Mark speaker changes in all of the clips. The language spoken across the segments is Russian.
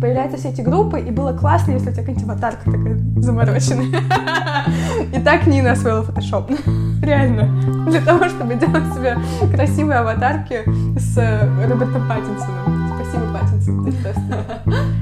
Speaker 1: появляются все эти группы, и было классно, если у тебя какая-нибудь аватарка такая замороченная. И так Нина освоила фотошоп. Реально. Для того, чтобы делать себе красивые аватарки с Робертом Паттинсоном. Спасибо, Паттинсон, ты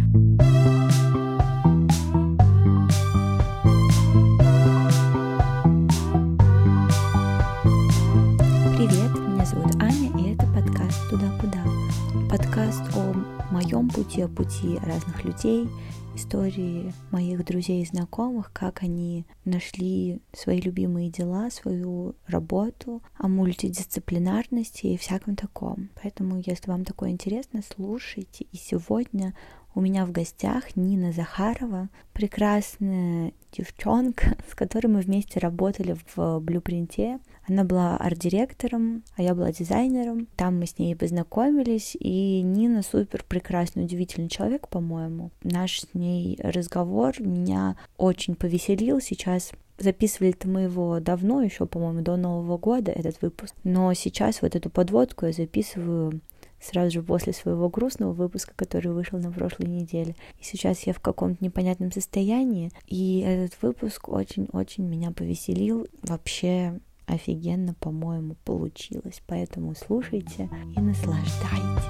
Speaker 2: моем пути, о пути разных людей, истории моих друзей и знакомых, как они нашли свои любимые дела, свою работу, о мультидисциплинарности и всяком таком. Поэтому, если вам такое интересно, слушайте. И сегодня у меня в гостях Нина Захарова, прекрасная девчонка, с которой мы вместе работали в Блюпринте. Она была арт-директором, а я была дизайнером. Там мы с ней познакомились, и Нина супер прекрасный, удивительный человек, по-моему. Наш с ней разговор меня очень повеселил. Сейчас Записывали-то мы его давно, еще, по-моему, до Нового года, этот выпуск. Но сейчас вот эту подводку я записываю сразу же после своего грустного выпуска, который вышел на прошлой неделе. И сейчас я в каком-то непонятном состоянии, и этот выпуск очень-очень меня повеселил. Вообще офигенно, по-моему, получилось. Поэтому слушайте и наслаждайтесь.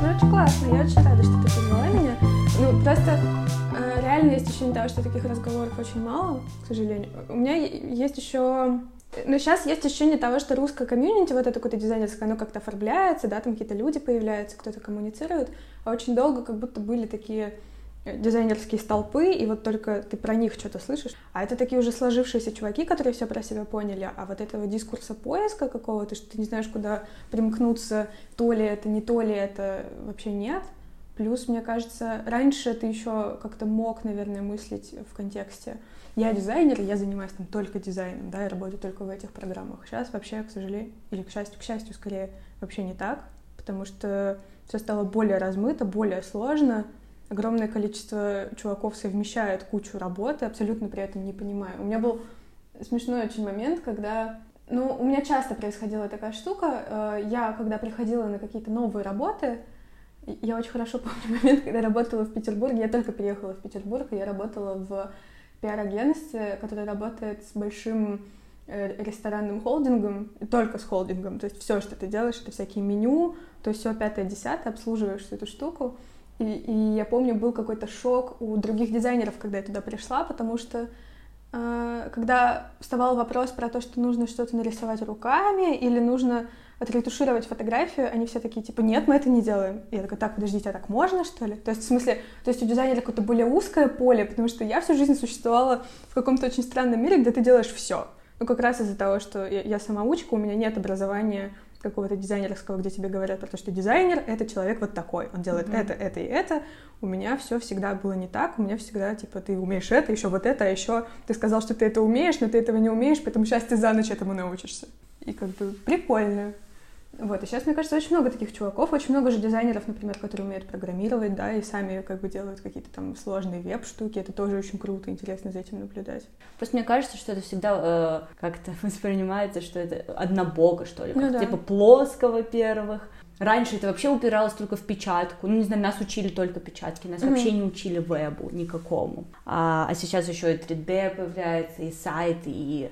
Speaker 1: Ну, очень классно. Я очень рада, что ты позвала меня. Ну, просто реально есть ощущение того, что таких разговоров очень мало, к сожалению. У меня есть еще но сейчас есть ощущение того, что русское комьюнити, вот это какое-то дизайнерское, оно как-то оформляется, да, там какие-то люди появляются, кто-то коммуницирует, а очень долго как будто были такие дизайнерские столпы, и вот только ты про них что-то слышишь. А это такие уже сложившиеся чуваки, которые все про себя поняли, а вот этого дискурса поиска какого-то, что ты не знаешь, куда примкнуться, то ли это, не то ли это, вообще нет. Плюс, мне кажется, раньше ты еще как-то мог, наверное, мыслить в контексте я дизайнер, я занимаюсь там только дизайном, да, я работаю только в этих программах. Сейчас вообще, к сожалению, или к счастью, к счастью, скорее, вообще не так, потому что все стало более размыто, более сложно, огромное количество чуваков совмещает кучу работы, абсолютно при этом не понимаю. У меня был смешной очень момент, когда ну, у меня часто происходила такая штука. Э, я, когда приходила на какие-то новые работы, я очень хорошо помню момент, когда работала в Петербурге. Я только переехала в Петербург, и я работала в пиар-агентстве, которое работает с большим э, ресторанным холдингом, только с холдингом. То есть все, что ты делаешь, это всякие меню, то есть все пятое, десятое, обслуживаешь всю эту штуку. И, и я помню, был какой-то шок у других дизайнеров, когда я туда пришла, потому что э, когда вставал вопрос про то, что нужно что-то нарисовать руками или нужно отретушировать фотографию, они все такие, типа, нет, мы это не делаем. И я такая, так, подождите, а так можно, что ли? То есть, в смысле, то есть у дизайнера какое-то более узкое поле, потому что я всю жизнь существовала в каком-то очень странном мире, где ты делаешь все. Ну, как раз из-за того, что я, я самоучка, у меня нет образования какого-то дизайнерского, где тебе говорят про то, что дизайнер — это человек вот такой, он делает mm-hmm. это, это и это. У меня все всегда было не так, у меня всегда, типа, ты умеешь это, еще вот это, а еще ты сказал, что ты это умеешь, но ты этого не умеешь, поэтому сейчас ты за ночь этому научишься. И как бы прикольно. Вот, и сейчас, мне кажется, очень много таких чуваков, очень много же дизайнеров, например, которые умеют программировать, да, и сами как бы делают какие-то там сложные веб-штуки, это тоже очень круто, интересно за этим наблюдать.
Speaker 2: Просто мне кажется, что это всегда э, как-то воспринимается, что это однобоко, что ли, ну, да. типа плоско, во-первых, Раньше это вообще упиралось только в печатку. Ну, не знаю, нас учили только печатки, нас mm-hmm. вообще не учили вебу никакому. А, а сейчас еще и 3D появляется, и сайты, и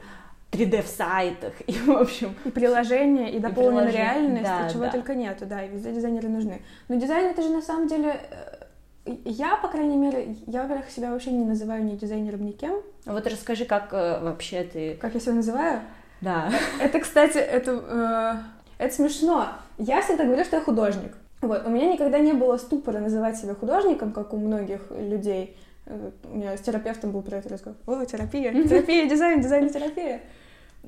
Speaker 2: 3D в сайтах, и, в общем...
Speaker 1: И приложения, и дополненная реальность, да, и чего да. только нету, да, и везде дизайнеры нужны. Но дизайн — это же на самом деле... Э, я, по крайней мере, я, во-первых, себя вообще не называю ни дизайнером, ни кем.
Speaker 2: Вот расскажи, как э, вообще ты...
Speaker 1: Как я себя называю?
Speaker 2: Да.
Speaker 1: Это, кстати, это, э, это смешно. Я всегда говорю, что я художник. Вот, у меня никогда не было ступора называть себя художником, как у многих людей. Э, у меня с терапевтом был про это разговор. О, терапия, терапия, дизайн, дизайн, терапия.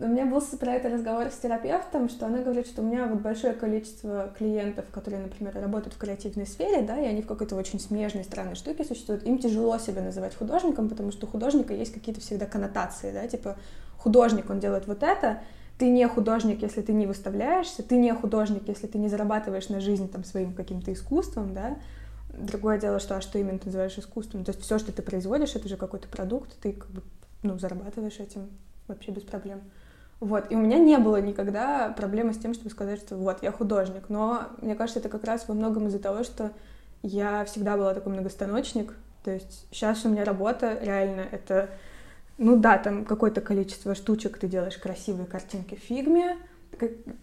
Speaker 1: У меня был про это разговор с терапевтом, что она говорит, что у меня вот большое количество клиентов, которые, например, работают в креативной сфере, да, и они в какой-то очень смежной, странной штуке существуют, им тяжело себя называть художником, потому что у художника есть какие-то всегда коннотации, да, типа художник, он делает вот это, ты не художник, если ты не выставляешься, ты не художник, если ты не зарабатываешь на жизнь там своим каким-то искусством, да, Другое дело, что а что именно ты называешь искусством? То есть все, что ты производишь, это же какой-то продукт, ты как бы, ну, зарабатываешь этим вообще без проблем. Вот, и у меня не было никогда проблемы с тем, чтобы сказать, что вот, я художник, но мне кажется, это как раз во многом из-за того, что я всегда была такой многостаночник, то есть сейчас у меня работа реально это, ну да, там какое-то количество штучек ты делаешь красивые картинки в фигме,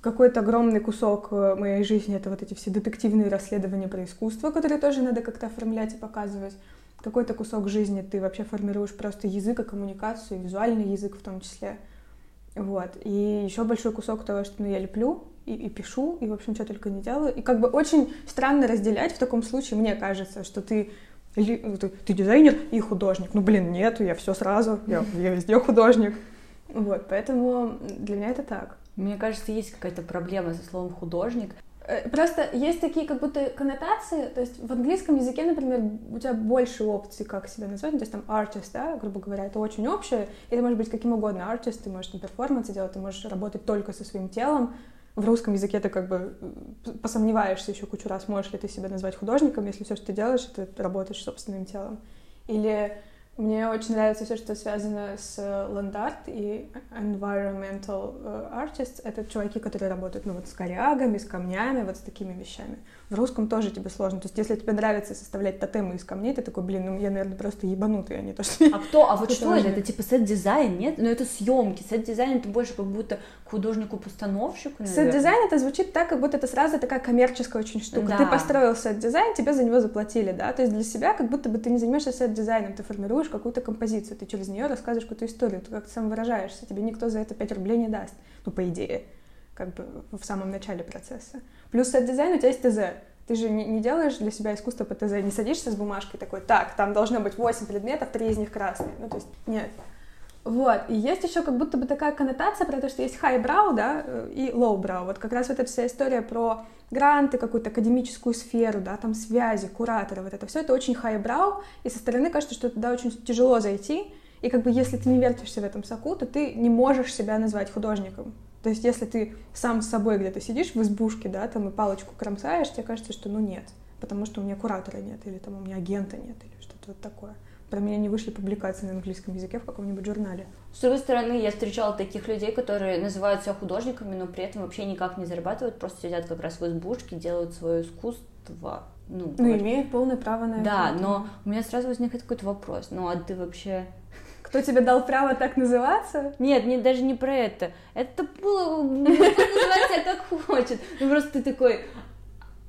Speaker 1: какой-то огромный кусок э, моей жизни это вот эти все детективные расследования про искусство, которые тоже надо как-то оформлять и показывать. Какой-то кусок жизни ты вообще формируешь просто язык и коммуникацию, визуальный язык в том числе. Вот. И еще большой кусок того, что ну, я леплю и, и пишу, и, в общем, что только не делаю. И как бы очень странно разделять в таком случае, мне кажется, что ты ты, ты дизайнер и художник. Ну, блин, нету, я все сразу, я, я везде художник. Вот, поэтому для меня это так.
Speaker 3: Мне кажется, есть какая-то проблема со словом художник.
Speaker 1: Э, просто есть такие как будто коннотации, то есть в английском языке, например, у тебя больше опций, как себя назвать, ну, то есть там artist, да, грубо говоря, это очень общее, и ты можешь быть каким угодно artist, ты можешь там перформансы делать, ты можешь работать только со своим телом, в русском языке ты как бы э, посомневаешься еще кучу раз, можешь ли ты себя назвать художником, если все, что ты делаешь, это работаешь собственным телом. Или мне очень нравится все, что связано с land art и environmental э, artists. Это чуваки, которые работают ну, вот с корягами, с камнями, вот с такими вещами. В русском тоже тебе сложно. То есть, если тебе нравится составлять тотемы из камней, ты такой, блин, ну я, наверное, просто ебанутый, а не то, что...
Speaker 3: А кто? А вот что это? Это типа сет-дизайн, нет? Ну это съемки. Set design это больше как будто художнику-постановщику,
Speaker 1: Сет-дизайн это звучит так, как будто это сразу такая коммерческая очень штука. Да. Ты построил сет-дизайн, тебе за него заплатили, да? То есть для себя как будто бы ты не занимаешься сет-дизайном, ты формируешь какую-то композицию, ты через нее рассказываешь какую-то историю, ты как-то сам выражаешься, тебе никто за это 5 рублей не даст. Ну, по идее, как бы в самом начале процесса. Плюс сет-дизайн у тебя есть ТЗ. Ты же не, не делаешь для себя искусство по ТЗ, не садишься с бумажкой такой, так, там должно быть 8 предметов, три из них красные. Ну, то есть, нет. Вот, и есть еще как будто бы такая коннотация про то, что есть high-brow, да, э, и low-brow. Вот как раз вот эта вся история про гранты, какую-то академическую сферу, да, там связи, кураторы, вот это все, это очень high-brow, и со стороны кажется, что туда очень тяжело зайти, и как бы если ты не вертишься в этом соку, то ты не можешь себя назвать художником. То есть если ты сам с собой где-то сидишь в избушке, да, там и палочку кромсаешь, тебе кажется, что ну нет, потому что у меня куратора нет, или там у меня агента нет, или что-то вот такое. Про меня не вышли публикации на английском языке в каком-нибудь журнале.
Speaker 3: С другой стороны, я встречала таких людей, которые называют себя художниками, но при этом вообще никак не зарабатывают, просто сидят как раз в избушке, делают свое искусство.
Speaker 1: Ну, ну имеют полное право на
Speaker 3: это. Да, но у меня сразу возникает какой-то вопрос. Ну, а ты вообще
Speaker 1: кто тебе дал право так называться?
Speaker 3: Нет, не, даже не про это. Это было... называть как хочет. Ну, просто ты такой...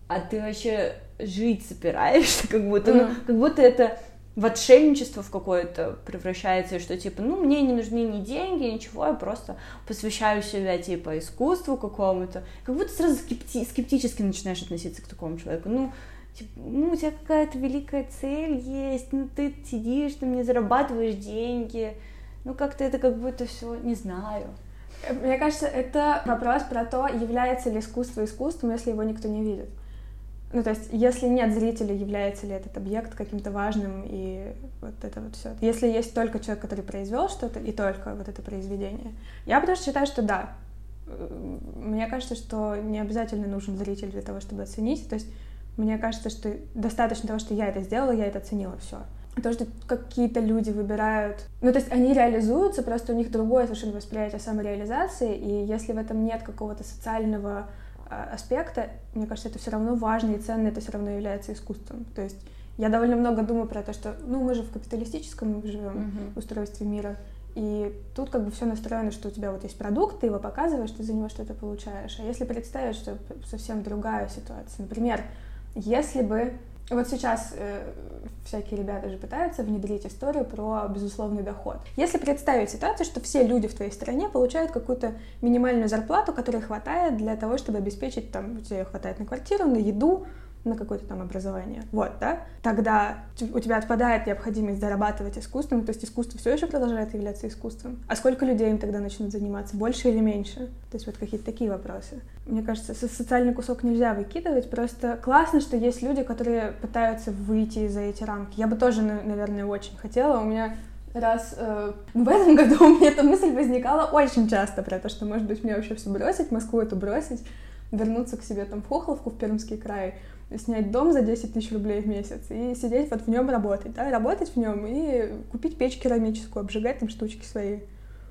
Speaker 3: А ты вообще жить собираешься, как будто, ну, как будто это в отшельничество в какое-то превращается, что типа, ну, мне не нужны ни деньги, ничего, я просто посвящаю себя, типа, искусству какому-то. Как будто сразу скепти- скептически начинаешь относиться к такому человеку. Ну, типа, ну, у тебя какая-то великая цель есть, ну, ты сидишь, ты мне зарабатываешь деньги, ну, как-то это как будто все, не знаю.
Speaker 1: Мне кажется, это вопрос про то, является ли искусство искусством, если его никто не видит. Ну, то есть, если нет зрителя, является ли этот объект каким-то важным, и вот это вот все. Если есть только человек, который произвел что-то, и только вот это произведение. Я потому что считаю, что да. Мне кажется, что не обязательно нужен зритель для того, чтобы оценить. То есть, мне кажется, что достаточно того, что я это сделала, я это оценила, все. То, что какие-то люди выбирают... Ну, то есть они реализуются, просто у них другое совершенно восприятие самореализации, и если в этом нет какого-то социального аспекта, мне кажется, это все равно важно и ценно, это все равно является искусством. То есть я довольно много думаю про то, что, ну, мы же в капиталистическом живем mm-hmm. устройстве мира, и тут как бы все настроено, что у тебя вот есть продукт, ты его показываешь, ты за него что-то получаешь. А если представить, что совсем другая ситуация, например, если бы вот сейчас э, всякие ребята же пытаются внедрить историю про безусловный доход. Если представить ситуацию, что все люди в твоей стране получают какую-то минимальную зарплату, которой хватает для того, чтобы обеспечить, там, у тебя хватает на квартиру, на еду, на какое-то там образование. Вот, да? Тогда у тебя отпадает необходимость зарабатывать искусством, то есть искусство все еще продолжает являться искусством. А сколько людей им тогда начнут заниматься, больше или меньше? То есть вот какие-то такие вопросы. Мне кажется, социальный кусок нельзя выкидывать, просто классно, что есть люди, которые пытаются выйти за эти рамки. Я бы тоже, наверное, очень хотела. У меня раз э, в этом году у меня эта мысль возникала очень часто про то, что, может быть, мне вообще все бросить, Москву эту бросить, вернуться к себе там в Хохловку, в Пермский край, снять дом за 10 тысяч рублей в месяц и сидеть вот в нем работать, да, работать в нем и купить печь керамическую, обжигать там штучки свои.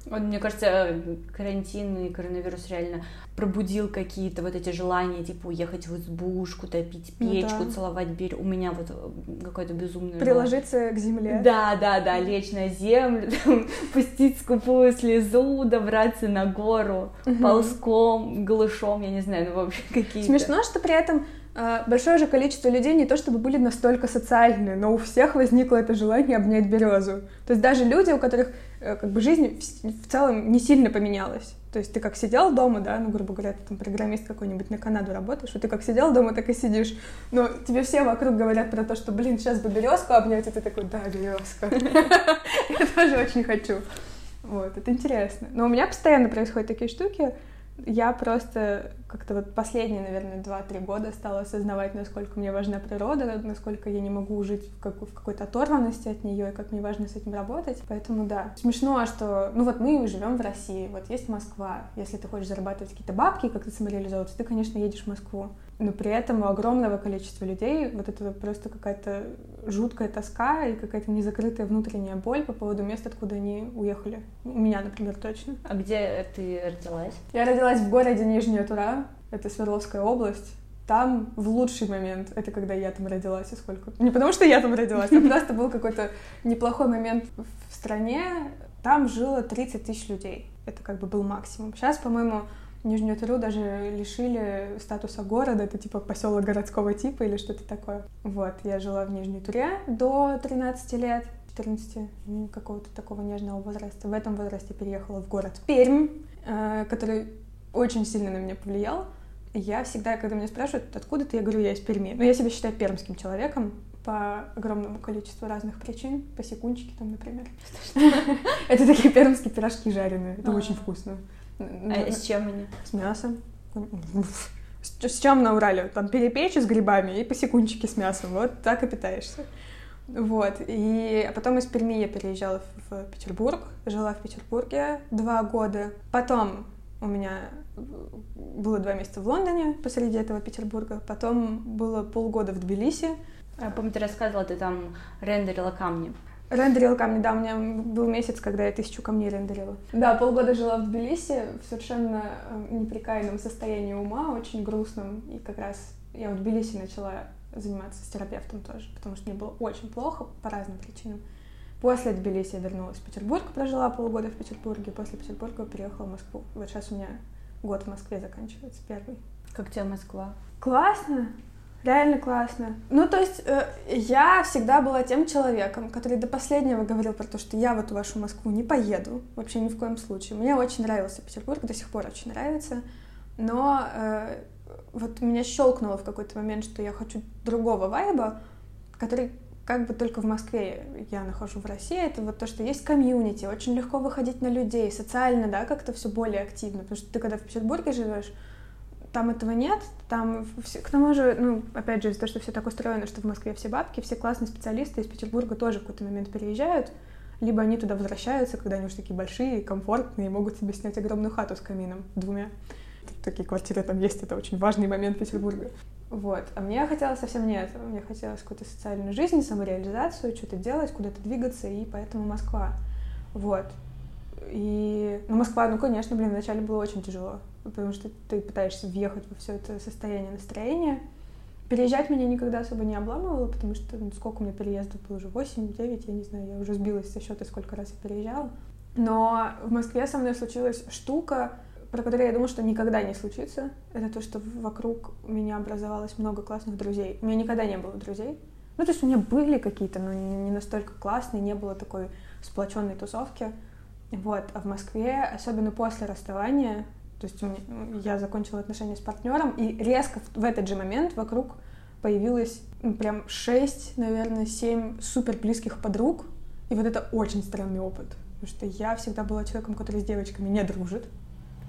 Speaker 2: Вот, мне кажется, карантин и коронавирус реально пробудил какие-то вот эти желания, типа уехать в избушку, топить ну печку, ну, да. целовать берег. У меня вот э, какое-то безумное...
Speaker 1: Приложиться желание. к земле.
Speaker 2: Да, да, да, лечь на землю, там, пустить скупую слезу, добраться на гору угу. ползком, голышом, я не знаю, ну, в общем, какие-то...
Speaker 1: Смешно, что при этом большое же количество людей не то чтобы были настолько социальны, но у всех возникло это желание обнять березу. То есть даже люди, у которых э, как бы жизнь в целом не сильно поменялась. То есть ты как сидел дома, да, ну, грубо говоря, ты там программист какой-нибудь на Канаду работаешь, и ты как сидел дома, так и сидишь. Но тебе все вокруг говорят про то, что, блин, сейчас бы березку обнять, и ты такой, да, березка. Я тоже очень хочу. Вот, это интересно. Но у меня постоянно происходят такие штуки. Я просто как-то вот последние, наверное, два-три года стала осознавать, насколько мне важна природа, насколько я не могу жить в, как, в какой-то оторванности от нее, и как мне важно с этим работать. Поэтому да. Смешно, что, ну вот мы живем в России, вот есть Москва. Если ты хочешь зарабатывать какие-то бабки, как-то самореализовываться, ты, конечно, едешь в Москву но при этом у огромного количества людей вот это просто какая-то жуткая тоска и какая-то незакрытая внутренняя боль по поводу мест, откуда они уехали. У меня, например, точно.
Speaker 2: А где ты родилась?
Speaker 1: Я родилась в городе Нижняя Тура, это Свердловская область. Там в лучший момент, это когда я там родилась, и сколько... Не потому что я там родилась, а просто был какой-то неплохой момент в стране. Там жило 30 тысяч людей. Это как бы был максимум. Сейчас, по-моему, Нижнюю Туру даже лишили статуса города, это типа поселок городского типа или что-то такое. Вот, я жила в Нижней Туре до 13 лет, 14, какого-то такого нежного возраста. В этом возрасте переехала в город Пермь, э, который очень сильно на меня повлиял. Я всегда, когда меня спрашивают, откуда ты, я говорю, я из Перми. Но я себя считаю пермским человеком по огромному количеству разных причин. По секундчике там, например. Это такие пермские пирожки жареные. Это очень вкусно.
Speaker 2: А с чем они?
Speaker 1: С мясом. С, чем на Урале? Там перепечь с грибами и посекунчики с мясом. Вот так и питаешься. Вот. И а потом из Перми я переезжала в Петербург, жила в Петербурге два года. Потом у меня было два месяца в Лондоне посреди этого Петербурга. Потом было полгода в Тбилиси.
Speaker 2: Я помню, ты рассказывала, ты там рендерила камни.
Speaker 1: Рендерила камни, да, у меня был месяц, когда я тысячу камней рендерила. Да, полгода жила в Тбилиси в совершенно э, неприкаянном состоянии ума, очень грустном. И как раз я в Тбилиси начала заниматься с терапевтом тоже, потому что мне было очень плохо по разным причинам. После Тбилиси я вернулась в Петербург, прожила полгода в Петербурге, после Петербурга переехала в Москву. Вот сейчас у меня год в Москве заканчивается, первый.
Speaker 2: Как тебе Москва?
Speaker 1: Классно, Реально классно. Ну, то есть, э, я всегда была тем человеком, который до последнего говорил про то, что я в эту вашу Москву не поеду, вообще ни в коем случае. Мне очень нравился Петербург, до сих пор очень нравится, но э, вот меня щелкнуло в какой-то момент, что я хочу другого вайба, который как бы только в Москве я нахожу в России, это вот то, что есть комьюнити, очень легко выходить на людей, социально, да, как-то все более активно, потому что ты когда в Петербурге живешь, там этого нет, там все, к тому же, ну, опять же, из-за того, что все так устроено, что в Москве все бабки, все классные специалисты из Петербурга тоже в какой-то момент переезжают, либо они туда возвращаются, когда они уже такие большие, комфортные, и могут себе снять огромную хату с камином двумя. Такие квартиры там есть, это очень важный момент Петербурга. Вот. А мне хотелось совсем не этого. Мне хотелось какую-то социальную жизнь, самореализацию, что-то делать, куда-то двигаться, и поэтому Москва. Вот. И, ну, Москва, ну, конечно, блин, вначале было очень тяжело потому что ты пытаешься въехать во все это состояние настроения. Переезжать меня никогда особо не обламывало, потому что ну, сколько у меня переездов было уже, 8-9, я не знаю, я уже сбилась со счета, сколько раз я переезжала. Но в Москве со мной случилась штука, про которую я думаю, что никогда не случится. Это то, что вокруг меня образовалось много классных друзей. У меня никогда не было друзей. Ну, то есть у меня были какие-то, но не настолько классные, не было такой сплоченной тусовки. Вот. А в Москве, особенно после расставания, то есть я закончила отношения с партнером, и резко в этот же момент вокруг появилось ну, прям шесть, наверное, семь супер близких подруг. И вот это очень странный опыт. Потому что я всегда была человеком, который с девочками не дружит.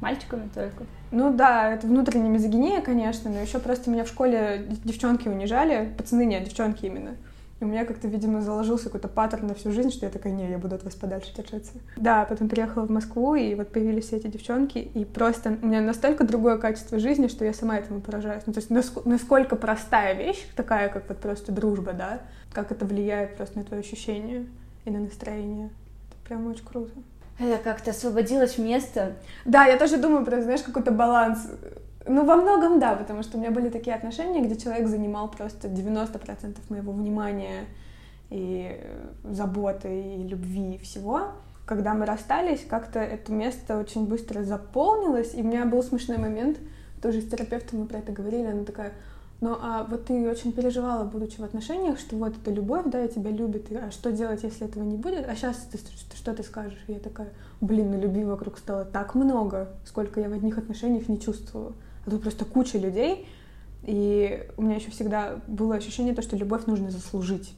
Speaker 2: Мальчиками только?
Speaker 1: Ну да, это внутренняя мизогиния, конечно, но еще просто меня в школе девчонки унижали, пацаны нет, девчонки именно. И у меня как-то, видимо, заложился какой-то паттерн на всю жизнь, что я такая, не, я буду от вас подальше держаться. Да, потом приехала в Москву, и вот появились эти девчонки, и просто у меня настолько другое качество жизни, что я сама этому поражаюсь. Ну, то есть насколько простая вещь, такая, как вот просто дружба, да, как это влияет просто на твои ощущения и на настроение. Это прям очень круто.
Speaker 2: Это как-то освободилось место.
Speaker 1: Да, я тоже думаю про, знаешь, какой-то баланс. Ну, во многом да, потому что у меня были такие отношения, где человек занимал просто 90% моего внимания и заботы, и любви, и всего. Когда мы расстались, как-то это место очень быстро заполнилось, и у меня был смешной момент, тоже с терапевтом мы про это говорили, она такая, ну, а вот ты очень переживала, будучи в отношениях, что вот это любовь, да, и тебя любит, а что делать, если этого не будет? А сейчас ты, что ты скажешь? И я такая, блин, ну любви вокруг стало так много, сколько я в одних отношениях не чувствовала. А тут просто куча людей, и у меня еще всегда было ощущение то, что любовь нужно заслужить.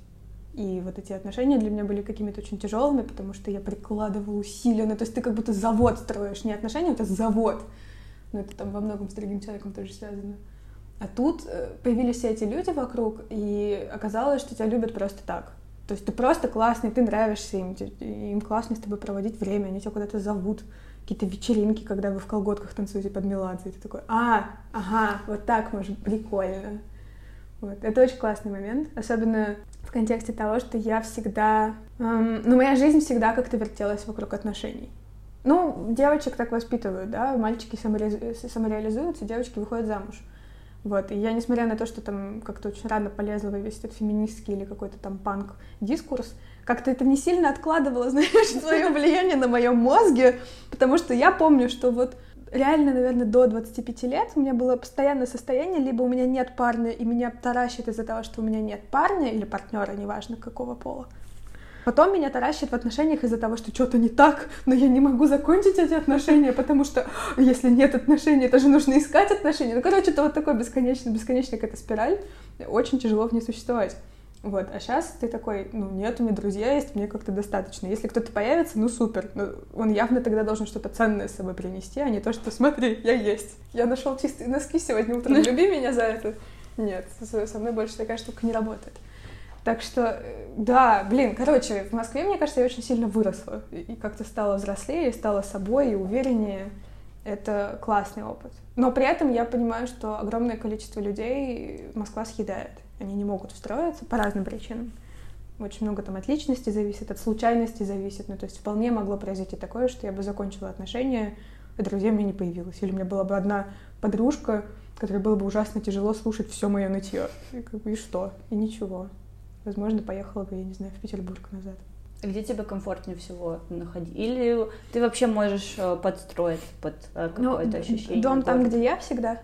Speaker 1: И вот эти отношения для меня были какими-то очень тяжелыми, потому что я прикладывала усилия. Ну, то есть ты как будто завод строишь, не отношения, это завод. Но это там во многом с другим человеком тоже связано. А тут э, появились все эти люди вокруг, и оказалось, что тебя любят просто так. То есть ты просто классный, ты нравишься им, им классно с тобой проводить время, они тебя куда-то зовут, какие-то вечеринки, когда вы в колготках танцуете под меладзе, и ты такой, а, ага, вот так может, прикольно. Вот. Это очень классный момент, особенно в контексте того, что я всегда... Эм, ну, моя жизнь всегда как-то вертелась вокруг отношений. Ну, девочек так воспитывают, да, мальчики самореали... самореализуются, девочки выходят замуж. Вот, и я, несмотря на то, что там как-то очень рано полезла во весь этот феминистский или какой-то там панк-дискурс, как-то это не сильно откладывало, знаешь, свое влияние на моем мозге, потому что я помню, что вот реально, наверное, до 25 лет у меня было постоянное состояние, либо у меня нет парня, и меня таращит из-за того, что у меня нет парня или партнера, неважно какого пола, Потом меня таращит в отношениях из-за того, что что-то не так, но я не могу закончить эти отношения, потому что если нет отношений, это же нужно искать отношения. Ну, короче, это вот такой бесконечный, бесконечная какая-то спираль. Очень тяжело в ней существовать. Вот, а сейчас ты такой, ну нет, у меня друзья есть, мне как-то достаточно. Если кто-то появится, ну супер. Но он явно тогда должен что-то ценное с собой принести, а не то, что смотри, я есть. Я нашел чистые носки сегодня утром, люби меня за это. Нет, со мной больше такая штука не работает. Так что, э, да, блин, короче, в Москве, мне кажется, я очень сильно выросла. И как-то стала взрослее, стала собой и увереннее. Это классный опыт. Но при этом я понимаю, что огромное количество людей Москва съедает. Они не могут встроиться по разным причинам. Очень много там от личности зависит, от случайности зависит. Ну, то есть вполне могло произойти такое, что я бы закончила отношения, и друзей у меня не появилось. Или у меня была бы одна подружка, которой было бы ужасно тяжело слушать все мое нытье. И, как бы, и что? И ничего возможно, поехала бы, я не знаю, в Петербург назад.
Speaker 2: Где тебе комфортнее всего находить? Или ты вообще можешь э, подстроить под э, ну, какое-то ну, ощущение?
Speaker 1: Дом там, где я всегда.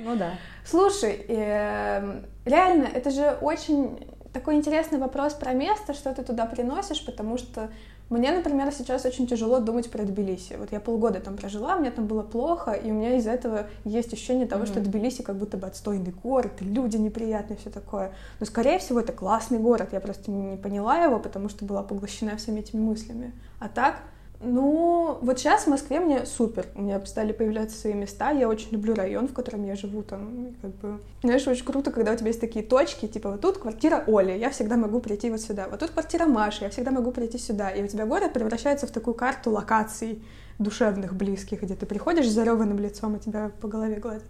Speaker 2: Ну да.
Speaker 1: Слушай, эм, реально, это же очень такой интересный вопрос про место, что ты туда приносишь, потому что мне, например, сейчас очень тяжело думать про Тбилиси. Вот я полгода там прожила, мне там было плохо, и у меня из-за этого есть ощущение того, mm-hmm. что Тбилиси как будто бы отстойный город, и люди неприятные, все такое. Но, скорее всего, это классный город. Я просто не поняла его, потому что была поглощена всеми этими мыслями. А так, ну, вот сейчас в Москве мне супер. У меня стали появляться свои места. Я очень люблю район, в котором я живу. Там, как бы... Знаешь, очень круто, когда у тебя есть такие точки, типа вот тут квартира Оли, я всегда могу прийти вот сюда. Вот тут квартира Маши, я всегда могу прийти сюда. И у тебя город превращается в такую карту локаций душевных, близких, где ты приходишь с зареванным лицом, и тебя по голове гладят.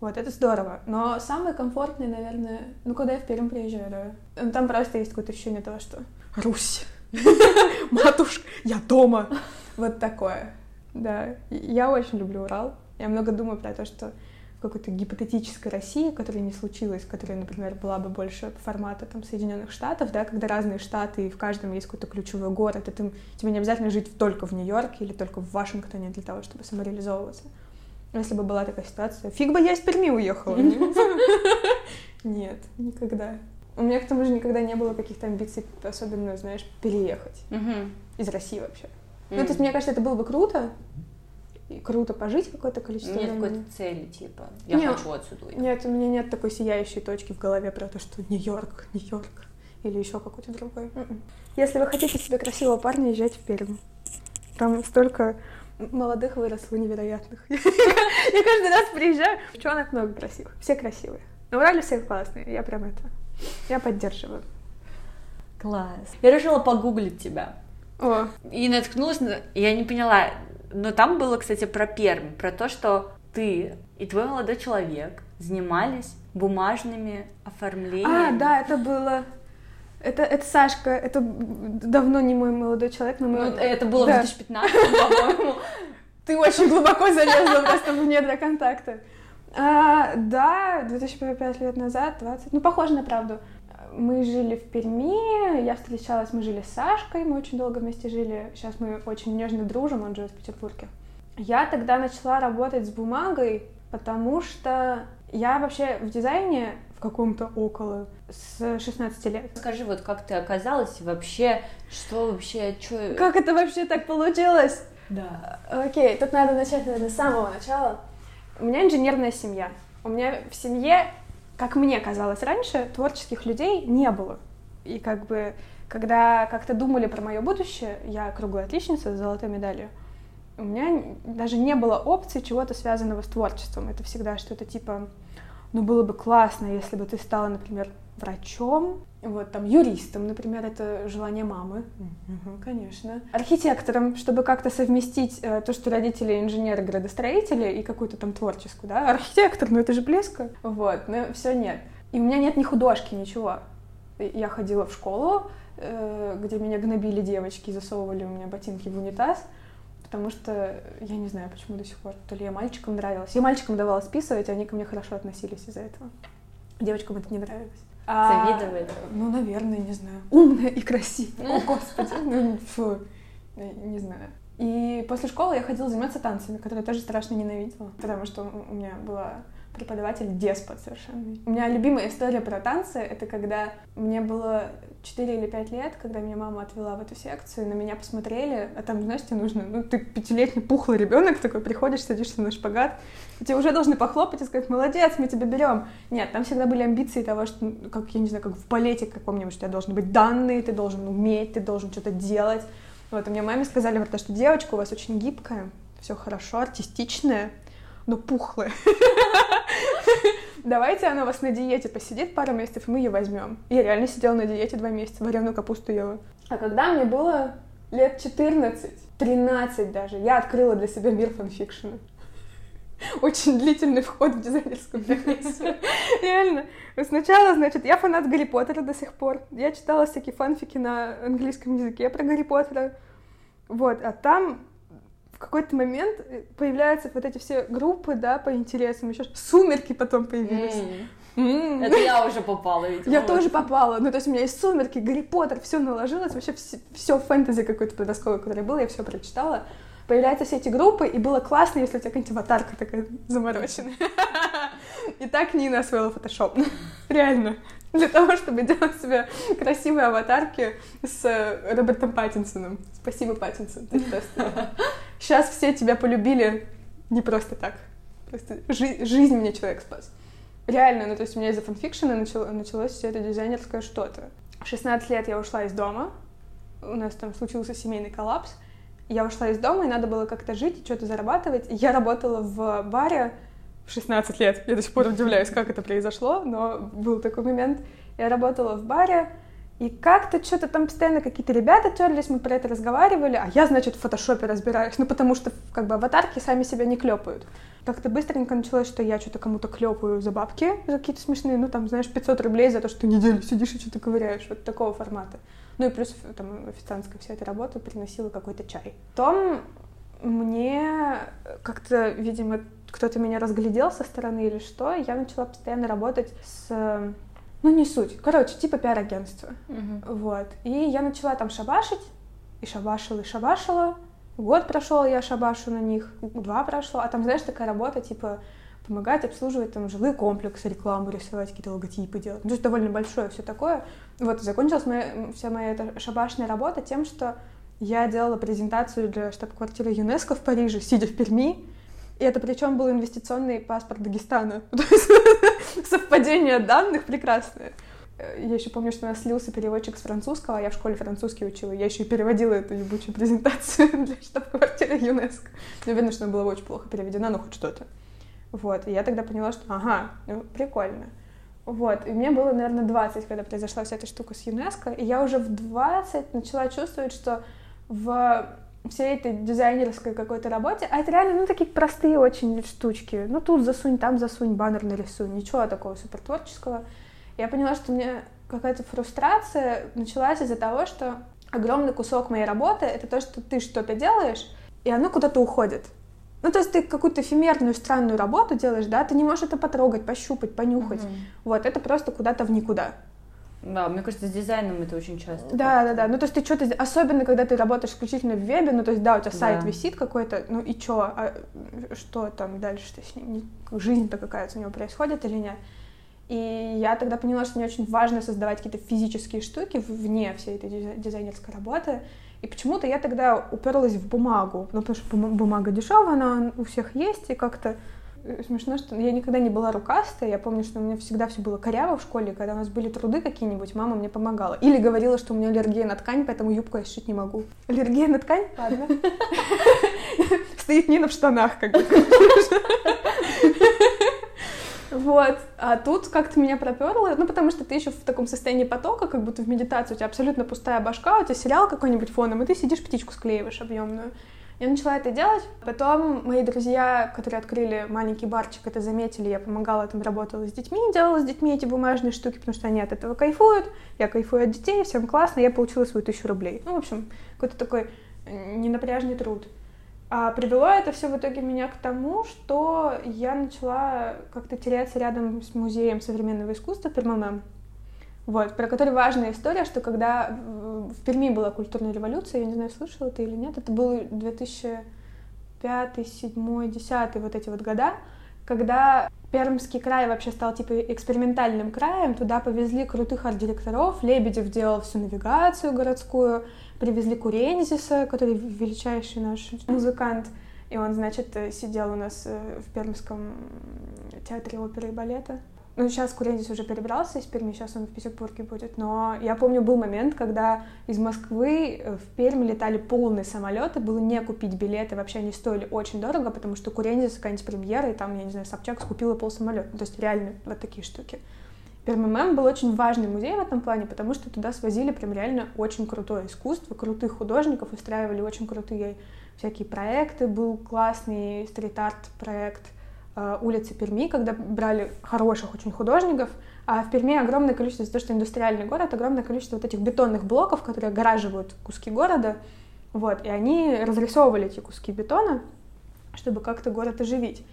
Speaker 1: Вот, это здорово. Но самое комфортное, наверное, ну, когда я в Пермь приезжаю, да. Там просто есть какое-то ощущение того, что Русь. матушка, я дома. Вот такое. Да, я очень люблю Урал. Я много думаю про то, что в какой-то гипотетической России, которая не случилась, которая, например, была бы больше формата там, Соединенных Штатов, да, когда разные штаты, и в каждом есть какой-то ключевой город, и ты, тебе не обязательно жить только в Нью-Йорке или только в Вашингтоне для того, чтобы самореализовываться. Если бы была такая ситуация, фиг бы я из Перми уехала. Нет, никогда. У меня к тому же никогда не было каких-то амбиций, особенно, знаешь, переехать
Speaker 2: угу.
Speaker 1: из России вообще. Mm. Ну, то есть, мне кажется, это было бы круто, и круто пожить какое-то количество
Speaker 2: нет
Speaker 1: времени.
Speaker 2: какой-то цели, типа, я нет, хочу отсюда уехать.
Speaker 1: Нет, у меня нет такой сияющей точки в голове про то, что Нью-Йорк, Нью-Йорк или еще какой-то другой. Mm-mm. Если вы хотите себе красивого парня, езжайте в Пермь. Там столько молодых выросло невероятных. Я каждый раз приезжаю, девчонок много красивых, все красивые. На Урале все классные, я прям это я поддерживаю.
Speaker 2: Класс. Я решила погуглить тебя.
Speaker 1: О.
Speaker 2: И наткнулась на... Я не поняла, но там было, кстати, про Пермь, про то, что ты и твой молодой человек занимались бумажными оформлениями.
Speaker 1: А, да, это было... Это, это Сашка, это давно не мой молодой человек, но мы...
Speaker 3: Ну, это было
Speaker 1: Да.
Speaker 3: в 2015, по-моему.
Speaker 1: Ты очень глубоко залезла просто в недра контакта. А, да, 2005 лет назад, 20, ну, похоже на правду. Мы жили в Перми, я встречалась, мы жили с Сашкой, мы очень долго вместе жили, сейчас мы очень нежно дружим, он живет в Петербурге. Я тогда начала работать с бумагой, потому что я вообще в дизайне в каком-то около с 16 лет.
Speaker 3: Скажи, вот как ты оказалась вообще, что вообще, что...
Speaker 1: Как это вообще так получилось?
Speaker 3: Да.
Speaker 1: Окей, тут надо начать, наверное, с самого начала. У меня инженерная семья. У меня в семье, как мне казалось раньше, творческих людей не было. И как бы, когда как-то думали про мое будущее, я круглая отличница с золотой медалью, у меня даже не было опции чего-то связанного с творчеством. Это всегда что-то типа, ну было бы классно, если бы ты стала, например, врачом, вот там юристом, например, это желание мамы, Мгм, конечно, архитектором, чтобы как-то совместить э, то, что родители инженеры, градостроители и какую-то там творческую, да, архитектор, ну это же близко, вот, но все нет. И у меня нет ни художки, ничего. Я ходила в школу, э, где меня гнобили девочки, засовывали у меня ботинки в унитаз, потому что я не знаю, почему до сих пор. То ли я мальчикам нравилась. Я мальчикам давала списывать, и они ко мне хорошо относились из-за этого. Девочкам это не нравилось. А,
Speaker 3: Завидовали?
Speaker 1: Ну, наверное, не знаю. Умная и красивая. О, господи. Ну, фу. Не знаю. И после школы я ходила заниматься танцами, которые я тоже страшно ненавидела, потому что у меня была преподаватель деспот совершенно. У меня любимая история про танцы — это когда мне было 4 или 5 лет, когда меня мама отвела в эту секцию, на меня посмотрели, а там, знаешь, тебе нужно, ну, ты пятилетний пухлый ребенок такой, приходишь, садишься на шпагат, тебе уже должны похлопать и сказать, молодец, мы тебя берем. Нет, там всегда были амбиции того, что, ну, как, я не знаю, как в балете каком-нибудь, у тебя должны быть данные, ты должен уметь, ты должен что-то делать. Вот, и мне маме сказали про то, что девочка у вас очень гибкая, все хорошо, артистичная, но пухлая. Давайте она у вас на диете посидит пару месяцев, мы ее возьмем. Я реально сидела на диете два месяца, вареную капусту ела. А когда мне было лет 14, 13 даже, я открыла для себя мир фанфикшена. Очень длительный вход в дизайнерскую профессию. Реально. Сначала, значит, я фанат Гарри Поттера до сих пор. Я читала всякие фанфики на английском языке про Гарри Поттера. Вот, а там какой-то момент появляются вот эти все группы, да, по интересам. Еще сумерки потом появились. М.
Speaker 3: Это я уже попала, видимо.
Speaker 1: Я
Speaker 3: вот.
Speaker 1: тоже попала. Ну, то есть у меня есть сумерки, Гарри Поттер, все наложилось, вообще все фэнтези какой-то подростковый, который был, я все прочитала. Появляются все эти группы, и было классно, если у тебя какая-нибудь аватарка такая замороченная. И так Нина освоила фотошоп. Реально. Для того, чтобы делать себе красивые аватарки с э, Робертом Паттинсоном. Спасибо, Паттинсон. Ты просто... Сейчас все тебя полюбили не просто так. Просто жи- жизнь мне человек спас. Реально, ну то есть у меня из-за фанфикшена начало- началось все это дизайнерское что-то. В 16 лет я ушла из дома, у нас там случился семейный коллапс, я ушла из дома, и надо было как-то жить и что-то зарабатывать. Я работала в баре в 16 лет. Я до сих пор удивляюсь, как это произошло, но был такой момент. Я работала в баре, и как-то что-то там постоянно какие-то ребята терлись, мы про это разговаривали, а я, значит, в фотошопе разбираюсь, ну потому что как бы аватарки сами себя не клепают. Как-то быстренько началось, что я что-то кому-то клепаю за бабки, за какие-то смешные, ну там, знаешь, 500 рублей за то, что неделю сидишь и что-то ковыряешь, вот такого формата. Ну и плюс там официантская вся эта работа приносила какой-то чай. Потом мне как-то, видимо, кто-то меня разглядел со стороны или что, я начала постоянно работать с... Ну, не суть. Короче, типа пиар-агентства.
Speaker 3: Мгм.
Speaker 1: Вот. И я начала там шабашить, и шабашила, и шабашила. Год прошел, я шабашу на них, два прошло. А там, знаешь, такая работа, типа, помогать обслуживать там жилые комплексы, рекламу рисовать, какие-то логотипы делать. Ну, то есть довольно большое все такое. Вот, закончилась моя, вся моя эта шабашная работа тем, что я делала презентацию для штаб-квартиры ЮНЕСКО в Париже, сидя в Перми. И это причем был инвестиционный паспорт Дагестана. То есть совпадение данных прекрасное. Э, Я еще помню, что у нас слился переводчик с французского, а я в школе французский учила. Я еще и переводила эту ебучую презентацию для штаб-квартиры ЮНЕСКО. Ну, видно, что она была очень плохо переведена, но хоть что-то. Вот, и я тогда поняла, что ага, ну, прикольно. Вот, и мне было, наверное, 20, когда произошла вся эта штука с ЮНЕСКО, и я уже в 20 начала чувствовать, что в всей этой дизайнерской какой-то работе, а это реально, ну, такие простые очень штучки. Ну, тут засунь, там засунь, баннер нарисуй, ничего такого супер творческого. Я поняла, что мне какая-то фрустрация началась из-за того, что огромный кусок моей работы — это то, что ты что-то делаешь, и оно куда-то уходит. Ну, то есть ты какую-то эфемерную, странную работу делаешь, да, ты не можешь это потрогать, пощупать, понюхать. Mm-hmm. Вот, это просто куда-то в никуда.
Speaker 3: Да, мне кажется, с дизайном это очень часто.
Speaker 1: Да, да, да. Ну, то есть ты что-то... Особенно, когда ты работаешь исключительно в вебе, ну, то есть, да, у тебя сайт да. висит какой-то, ну и что? А что там дальше-то с ним? Жизнь-то какая-то у него происходит или нет? И я тогда поняла, что мне очень важно создавать какие-то физические штуки вне всей этой дизайнерской работы. И почему-то я тогда уперлась в бумагу, ну, потому что бумага дешевая, она у всех есть, и как-то смешно, что я никогда не была рукастая. Я помню, что у меня всегда все было коряво в школе, когда у нас были труды какие-нибудь, мама мне помогала. Или говорила, что у меня аллергия на ткань, поэтому юбку я сшить не могу. Аллергия на ткань? Ладно. Стоит Нина в штанах, как бы. Вот. А тут как-то меня проперло, ну, потому что ты еще в таком состоянии потока, как будто в медитации, у тебя абсолютно пустая башка, у тебя сериал какой-нибудь фоном, и ты сидишь, птичку склеиваешь объемную. Я начала это делать. Потом мои друзья, которые открыли маленький барчик, это заметили. Я помогала там, работала с детьми, делала с детьми эти бумажные штуки, потому что они от этого кайфуют. Я кайфую от детей, всем классно. Я получила свою тысячу рублей. Ну, в общем, какой-то такой э, ненапряжный труд. А привело это все в итоге меня к тому, что я начала как-то теряться рядом с музеем современного искусства ПерММ. Вот, про который важная история, что когда в Перми была культурная революция, я не знаю, слышала ты или нет, это был 2005, 2007, 2010, вот эти вот года, когда Пермский край вообще стал типа экспериментальным краем, туда повезли крутых арт-директоров, Лебедев делал всю навигацию городскую, привезли Курензиса, который величайший наш музыкант, и он, значит, сидел у нас э, в Пермском театре оперы и балета. Ну, сейчас Курензис уже перебрался из Перми, сейчас он в Петербурге будет, но я помню, был момент, когда из Москвы э, в Пермь летали полные самолеты, было не купить билеты, вообще они стоили очень дорого, потому что Курензис какая-нибудь премьера, и там, я не знаю, Собчак скупила пол самолета, то есть реально вот такие штуки. ПРММ был очень важный музей в этом плане, потому что туда свозили прям реально очень крутое искусство, крутых художников, устраивали очень крутые всякие проекты. Был классный стрит-арт проект улицы Перми, когда брали хороших очень художников, а в Перми огромное количество, из-за того, что индустриальный город, огромное количество вот этих бетонных блоков, которые огораживают куски города, вот, и они разрисовывали эти куски бетона, чтобы как-то город оживить.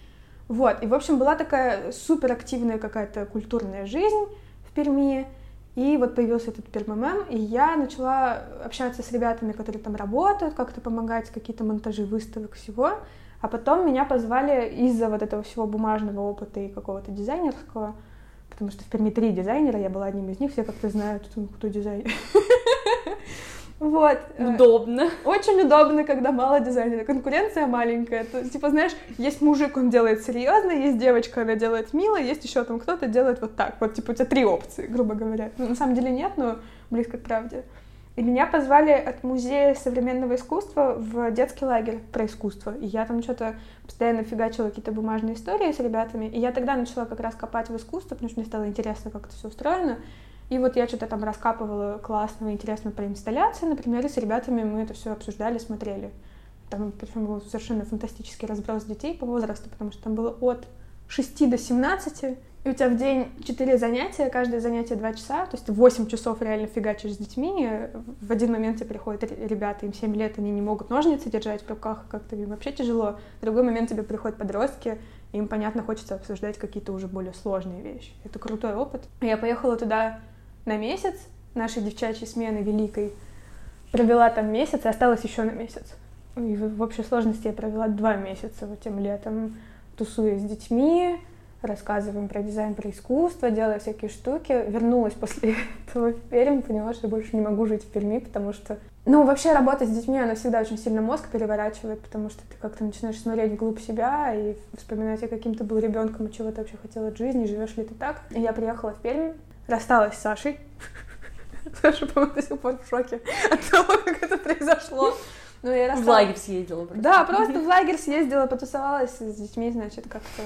Speaker 1: Вот, и, в общем, была такая суперактивная какая-то культурная жизнь в Перми, и вот появился этот Перммм, и я начала общаться с ребятами, которые там работают, как-то помогать, какие-то монтажи выставок, всего. А потом меня позвали из-за вот этого всего бумажного опыта и какого-то дизайнерского, потому что в Перми три дизайнера, я была одним из них, все как-то знают, кто дизайнер. Вот.
Speaker 3: Удобно.
Speaker 1: Очень удобно, когда мало дизайнера. Конкуренция маленькая. То, типа, знаешь, есть мужик, он делает серьезно, есть девочка, она делает мило, есть еще там кто-то делает вот так. Вот, типа, у тебя три опции, грубо говоря. Ну, на самом деле нет, но близко к правде. И меня позвали от музея современного искусства в детский лагерь про искусство. И я там что-то постоянно фигачила какие-то бумажные истории с ребятами. И я тогда начала как раз копать в искусство, потому что мне стало интересно, как это все устроено. И вот я что-то там раскапывала классного, интересного про инсталляции, например, и с ребятами мы это все обсуждали, смотрели. Там причем был совершенно фантастический разброс детей по возрасту, потому что там было от 6 до 17, и у тебя в день 4 занятия, каждое занятие 2 часа, то есть 8 часов реально фигачишь с детьми, в один момент тебе приходят ребята, им 7 лет, они не могут ножницы держать в руках, как-то им вообще тяжело, в другой момент тебе приходят подростки, им, понятно, хочется обсуждать какие-то уже более сложные вещи. Это крутой опыт. Я поехала туда на месяц нашей девчачьей смены великой. Провела там месяц и осталась еще на месяц. И в общей сложности я провела два месяца вот тем летом, тусуя с детьми, рассказываем про дизайн, про искусство, делая всякие штуки. Вернулась после этого в Пермь, поняла, что больше не могу жить в Перми, потому что... Ну, вообще работа с детьми, она всегда очень сильно мозг переворачивает, потому что ты как-то начинаешь смотреть вглубь себя и вспоминать, я каким ты был ребенком и чего ты вообще хотела от жизни, живешь ли ты так. И я приехала в Пермь, рассталась с Сашей. Саша, по-моему, до сих пор в шоке от того, как это произошло.
Speaker 3: Ну, я рассталась. В лагерь съездила.
Speaker 1: Просто. Да, просто в лагерь съездила, потусовалась с детьми, значит, как-то...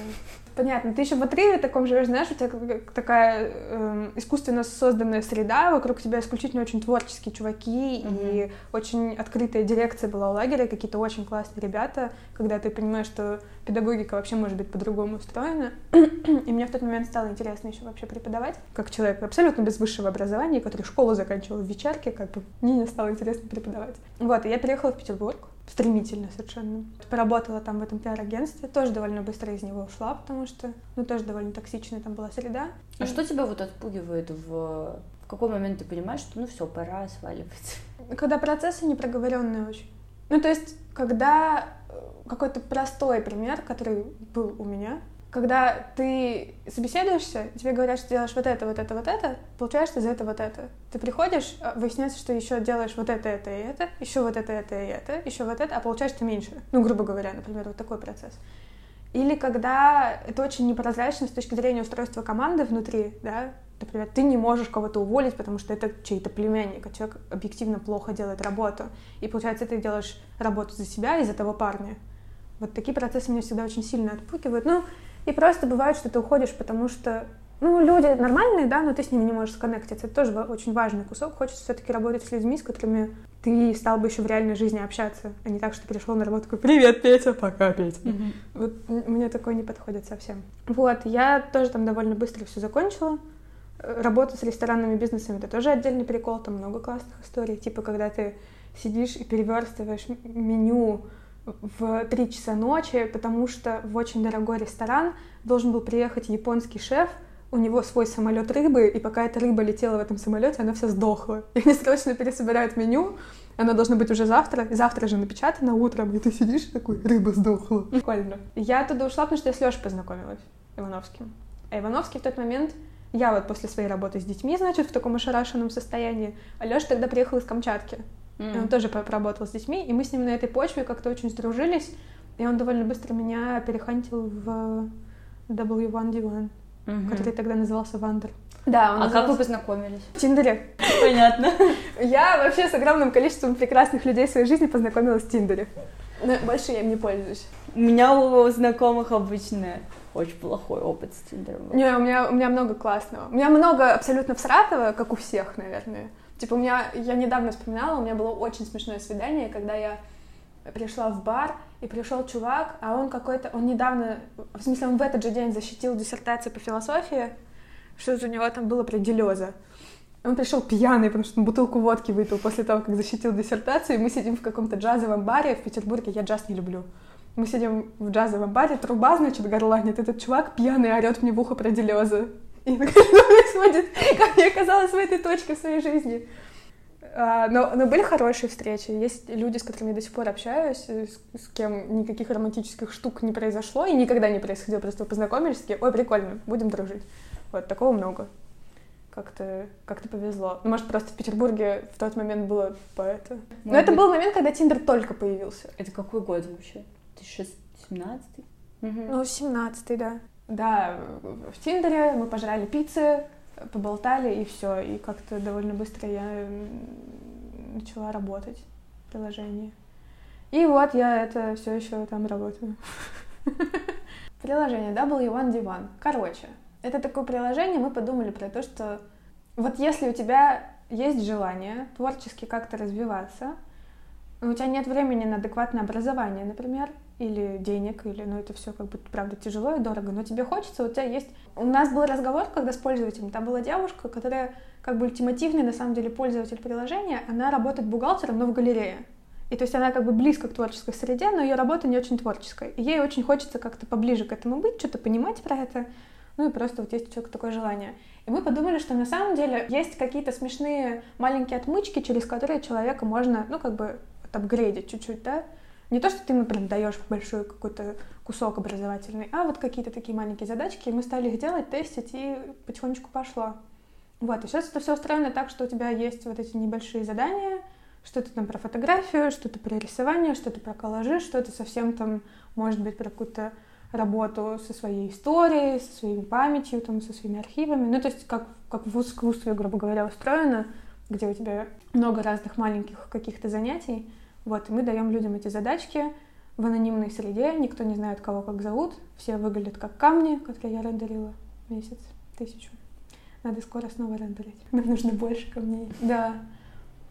Speaker 1: Понятно, ты еще в отрыве таком живешь, знаешь, у тебя такая э, искусственно созданная среда, вокруг тебя исключительно очень творческие чуваки, mm-hmm. и очень открытая дирекция была у лагеря, какие-то очень классные ребята, когда ты понимаешь, что педагогика вообще может быть по-другому устроена. И мне в тот момент стало интересно еще вообще преподавать. Как человек абсолютно без высшего образования, который школу заканчивал в вечерке, как бы мне не стало интересно преподавать. Вот, и я переехала в Петербург стремительно совершенно. Поработала там в этом пиар-агентстве, тоже довольно быстро из него ушла, потому что, ну, тоже довольно токсичная там была среда.
Speaker 3: А и... что тебя вот отпугивает в... В какой момент ты понимаешь, что ну все, пора сваливать?
Speaker 1: Когда процессы непроговоренные очень. Ну, то есть, когда э, какой-то простой пример, который был у меня, когда ты собеседуешься, тебе говорят, что делаешь вот это, вот это, вот это, получаешь ты за это вот это. Ты приходишь, а выясняется, что еще делаешь вот это, это и это, еще вот это, это и это, еще вот это, а получаешь ты меньше. Ну, грубо говоря, например, вот такой процесс. Или когда это очень непрозрачно с точки зрения устройства команды внутри, да, например, ты не можешь кого-то уволить, потому что это чей-то племянник, а человек объективно плохо делает работу. И получается, ты делаешь работу за себя и за того парня. Вот такие процессы меня всегда очень сильно отпугивают. Ну, и просто бывает, что ты уходишь, потому что ну, люди нормальные, да, но ты с ними не можешь сконнектиться. Это тоже очень важный кусок. Хочется все-таки работать с людьми, с которыми ты стал бы еще в реальной жизни общаться, а не так, что пришел на работу такой «Привет, Петя, пока, Петя». Mm-hmm. Вот мне такое не подходит совсем. Вот, я тоже там довольно быстро все закончила. Работа с ресторанными бизнесами — это тоже отдельный прикол, там много классных историй. Типа, когда ты сидишь и переверстываешь меню в 3 часа ночи, потому что в очень дорогой ресторан должен был приехать японский шеф, у него свой самолет рыбы, и пока эта рыба летела в этом самолете, она вся сдохла. И они срочно пересобирают меню, она должна быть уже завтра, и завтра же напечатано утром, и ты сидишь такой, рыба сдохла. Прикольно. Я оттуда ушла, потому что я с Лешей познакомилась, Ивановским. А Ивановский в тот момент, я вот после своей работы с детьми, значит, в таком ошарашенном состоянии, а Леша тогда приехал из Камчатки. Mm. Он тоже поработал с детьми, и мы с ним на этой почве как-то очень сдружились, и он довольно быстро меня перехантил в W1D1, mm-hmm. который тогда назывался Вандер.
Speaker 3: Да, он а назывался... как вы познакомились?
Speaker 1: В Тиндере.
Speaker 3: Понятно.
Speaker 1: Я вообще с огромным количеством прекрасных людей в своей жизни познакомилась в Тиндере. Но больше я им не пользуюсь.
Speaker 3: У меня у знакомых обычно очень плохой опыт с Тиндером.
Speaker 1: Не, у меня, у меня много классного. У меня много абсолютно всратого, как у всех, наверное. Типа у меня, я недавно вспоминала, у меня было очень смешное свидание, когда я пришла в бар, и пришел чувак, а он какой-то, он недавно, в смысле, он в этот же день защитил диссертацию по философии, что-то у него там было про делеза. Он пришел пьяный, потому что он бутылку водки выпил после того, как защитил диссертацию, и мы сидим в каком-то джазовом баре в Петербурге, я джаз не люблю. Мы сидим в джазовом баре, труба, значит, горланит, этот чувак пьяный орет мне в ухо про делезы. И на происходит, как мне оказалось в этой точке в своей жизни. А, но, но были хорошие встречи. Есть люди, с которыми я до сих пор общаюсь, э, с, с кем никаких романтических штук не произошло и никогда не происходило. Просто познакомились, такие, ой, прикольно, будем дружить. Вот, такого много. Как-то как повезло. Ну, может, просто в Петербурге в тот момент было поэта. Но это был момент, когда Тиндер только появился.
Speaker 3: Это какой год вообще? 2017?
Speaker 1: Угу. Ну, 17 да. Да, в Тиндере мы пожрали пиццы, поболтали, и все. И как-то довольно быстро я начала работать в приложении. И вот я это все еще там работаю. Приложение W1D1. Короче, это такое приложение, мы подумали про то, что вот если у тебя есть желание творчески как-то развиваться, у тебя нет времени на адекватное образование, например, или денег, или, ну, это все как бы, правда, тяжело и дорого, но тебе хочется, у тебя есть... У нас был разговор, когда с пользователем, там была девушка, которая как бы ультимативный, на самом деле, пользователь приложения, она работает бухгалтером, но в галерее. И то есть она как бы близко к творческой среде, но ее работа не очень творческая. И ей очень хочется как-то поближе к этому быть, что-то понимать про это. Ну и просто вот есть у человека такое желание. И мы подумали, что на самом деле есть какие-то смешные маленькие отмычки, через которые человека можно, ну, как бы апгрейдить чуть-чуть, да, не то, что ты ему прям даешь большой какой-то кусок образовательный, а вот какие-то такие маленькие задачки, и мы стали их делать, тестить, и потихонечку пошло. Вот, и сейчас это все устроено так, что у тебя есть вот эти небольшие задания, что-то там про фотографию, что-то про рисование, что-то про коллажи, что-то совсем там, может быть, про какую-то работу со своей историей, со своей памятью, там, со своими архивами. Ну, то есть как, как в искусстве, грубо говоря, устроено, где у тебя много разных маленьких каких-то занятий, вот, и мы даем людям эти задачки в анонимной среде, никто не знает, кого как зовут, все выглядят как камни, которые я рендерила месяц, тысячу. Надо скоро снова рендерить. Нам нужно больше камней. Да.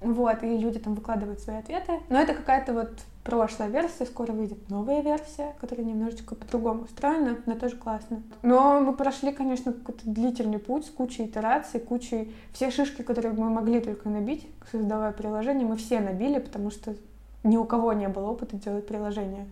Speaker 1: Вот, и люди там выкладывают свои ответы. Но это какая-то вот прошлая версия, скоро выйдет новая версия, которая немножечко по-другому устроена, но тоже классно. Но мы прошли, конечно, какой-то длительный путь с кучей итераций, кучей... Все шишки, которые мы могли только набить, создавая приложение, мы все набили, потому что ни у кого не было опыта делать приложение.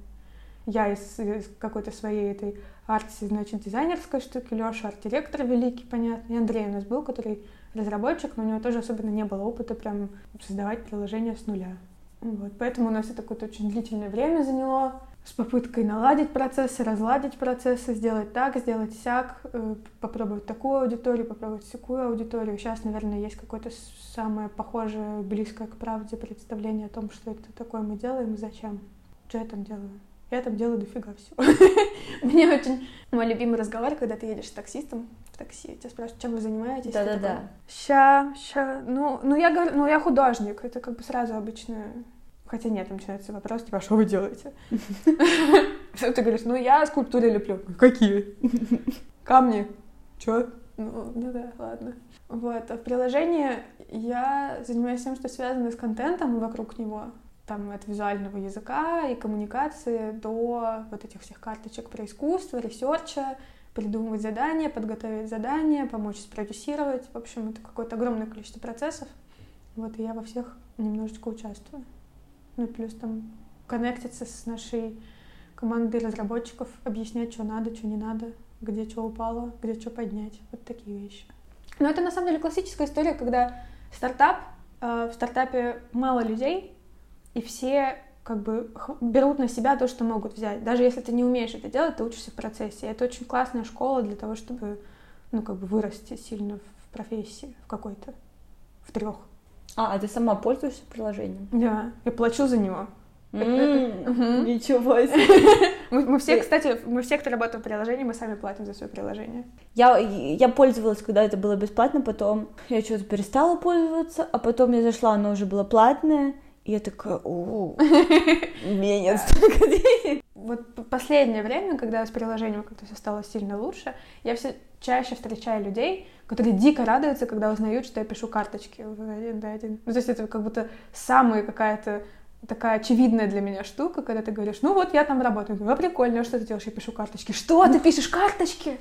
Speaker 1: Я из, из какой-то своей этой арти, значит, дизайнерской штуки, Леша арт-директор великий, понятно, и Андрей у нас был, который разработчик, но у него тоже особенно не было опыта прям создавать приложение с нуля. Вот, поэтому у нас это какое-то очень длительное время заняло с попыткой наладить процессы, разладить процессы, сделать так, сделать сяк, э, попробовать такую аудиторию, попробовать всякую аудиторию. Сейчас, наверное, есть какое-то самое похожее, близкое к правде представление о том, что это такое мы делаем и зачем. Что я там делаю? Я там делаю дофига всего. Мне очень... Мой любимый разговор, когда ты едешь с таксистом в такси, тебя спрашивают, чем вы занимаетесь?
Speaker 3: Да-да-да.
Speaker 1: Ща, ща, ну, ну я говорю, ну я художник, это как бы сразу обычно... Хотя нет, там начинается вопрос, типа, «А что вы делаете? Ты говоришь, ну я скульптуры леплю. Какие? Камни. Чё? Ну, ну да, ладно. Вот, а в приложении я занимаюсь тем, что связано с контентом вокруг него там от визуального языка и коммуникации до вот этих всех карточек про искусство, ресерча, придумывать задания, подготовить задания, помочь спродюсировать. В общем, это какое-то огромное количество процессов. Вот, и я во всех немножечко участвую. Ну и плюс там коннектиться с нашей командой разработчиков, объяснять, что надо, что не надо, где что упало, где что поднять. Вот такие вещи. Но это на самом деле классическая история, когда стартап, э, в стартапе мало людей, и все как бы берут на себя то, что могут взять. Даже если ты не умеешь это делать, ты учишься в процессе. Это очень классная школа для того, чтобы, ну, как бы вырасти сильно в профессии в какой-то, в трех.
Speaker 3: А, а ты сама пользуешься приложением?
Speaker 1: Да, я плачу за него.
Speaker 3: Ничего себе.
Speaker 1: Мы, все, кстати, мы все, кто работает в приложении, мы сами платим за свое приложение.
Speaker 3: Я, я пользовалась, когда это было бесплатно, потом я что-то перестала пользоваться, а потом я зашла, оно уже было платное, я такая, о, мне нет столько денег.
Speaker 1: Вот последнее время, когда с приложением как-то все стало сильно лучше, я все чаще встречаю людей, которые дико радуются, когда узнают, что я пишу карточки в один до один. Ну, то есть это как будто самая какая-то такая очевидная для меня штука, когда ты говоришь, ну вот я там работаю. Говорю, а прикольно, что ты делаешь? Я пишу карточки. Что? Ты пишешь карточки?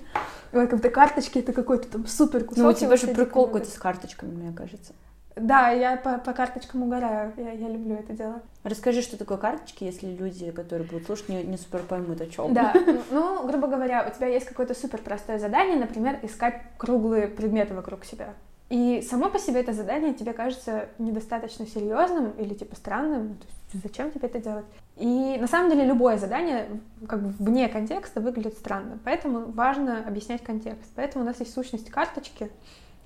Speaker 1: И вот когда карточки, это какой-то там супер кусок.
Speaker 3: Ну, у тебя же прикол какой-то с карточками, мне кажется.
Speaker 1: Да, я по, по карточкам угораю, я, я люблю это дело.
Speaker 3: Расскажи, что такое карточки, если люди, которые будут слушать, не, не супер поймут, о чем.
Speaker 1: Да, ну, грубо говоря, у тебя есть какое-то супер простое задание, например, искать круглые предметы вокруг себя. И само по себе это задание тебе кажется недостаточно серьезным или типа странным. То есть, зачем тебе это делать? И на самом деле любое задание как бы вне контекста выглядит странно. Поэтому важно объяснять контекст. Поэтому у нас есть сущность карточки,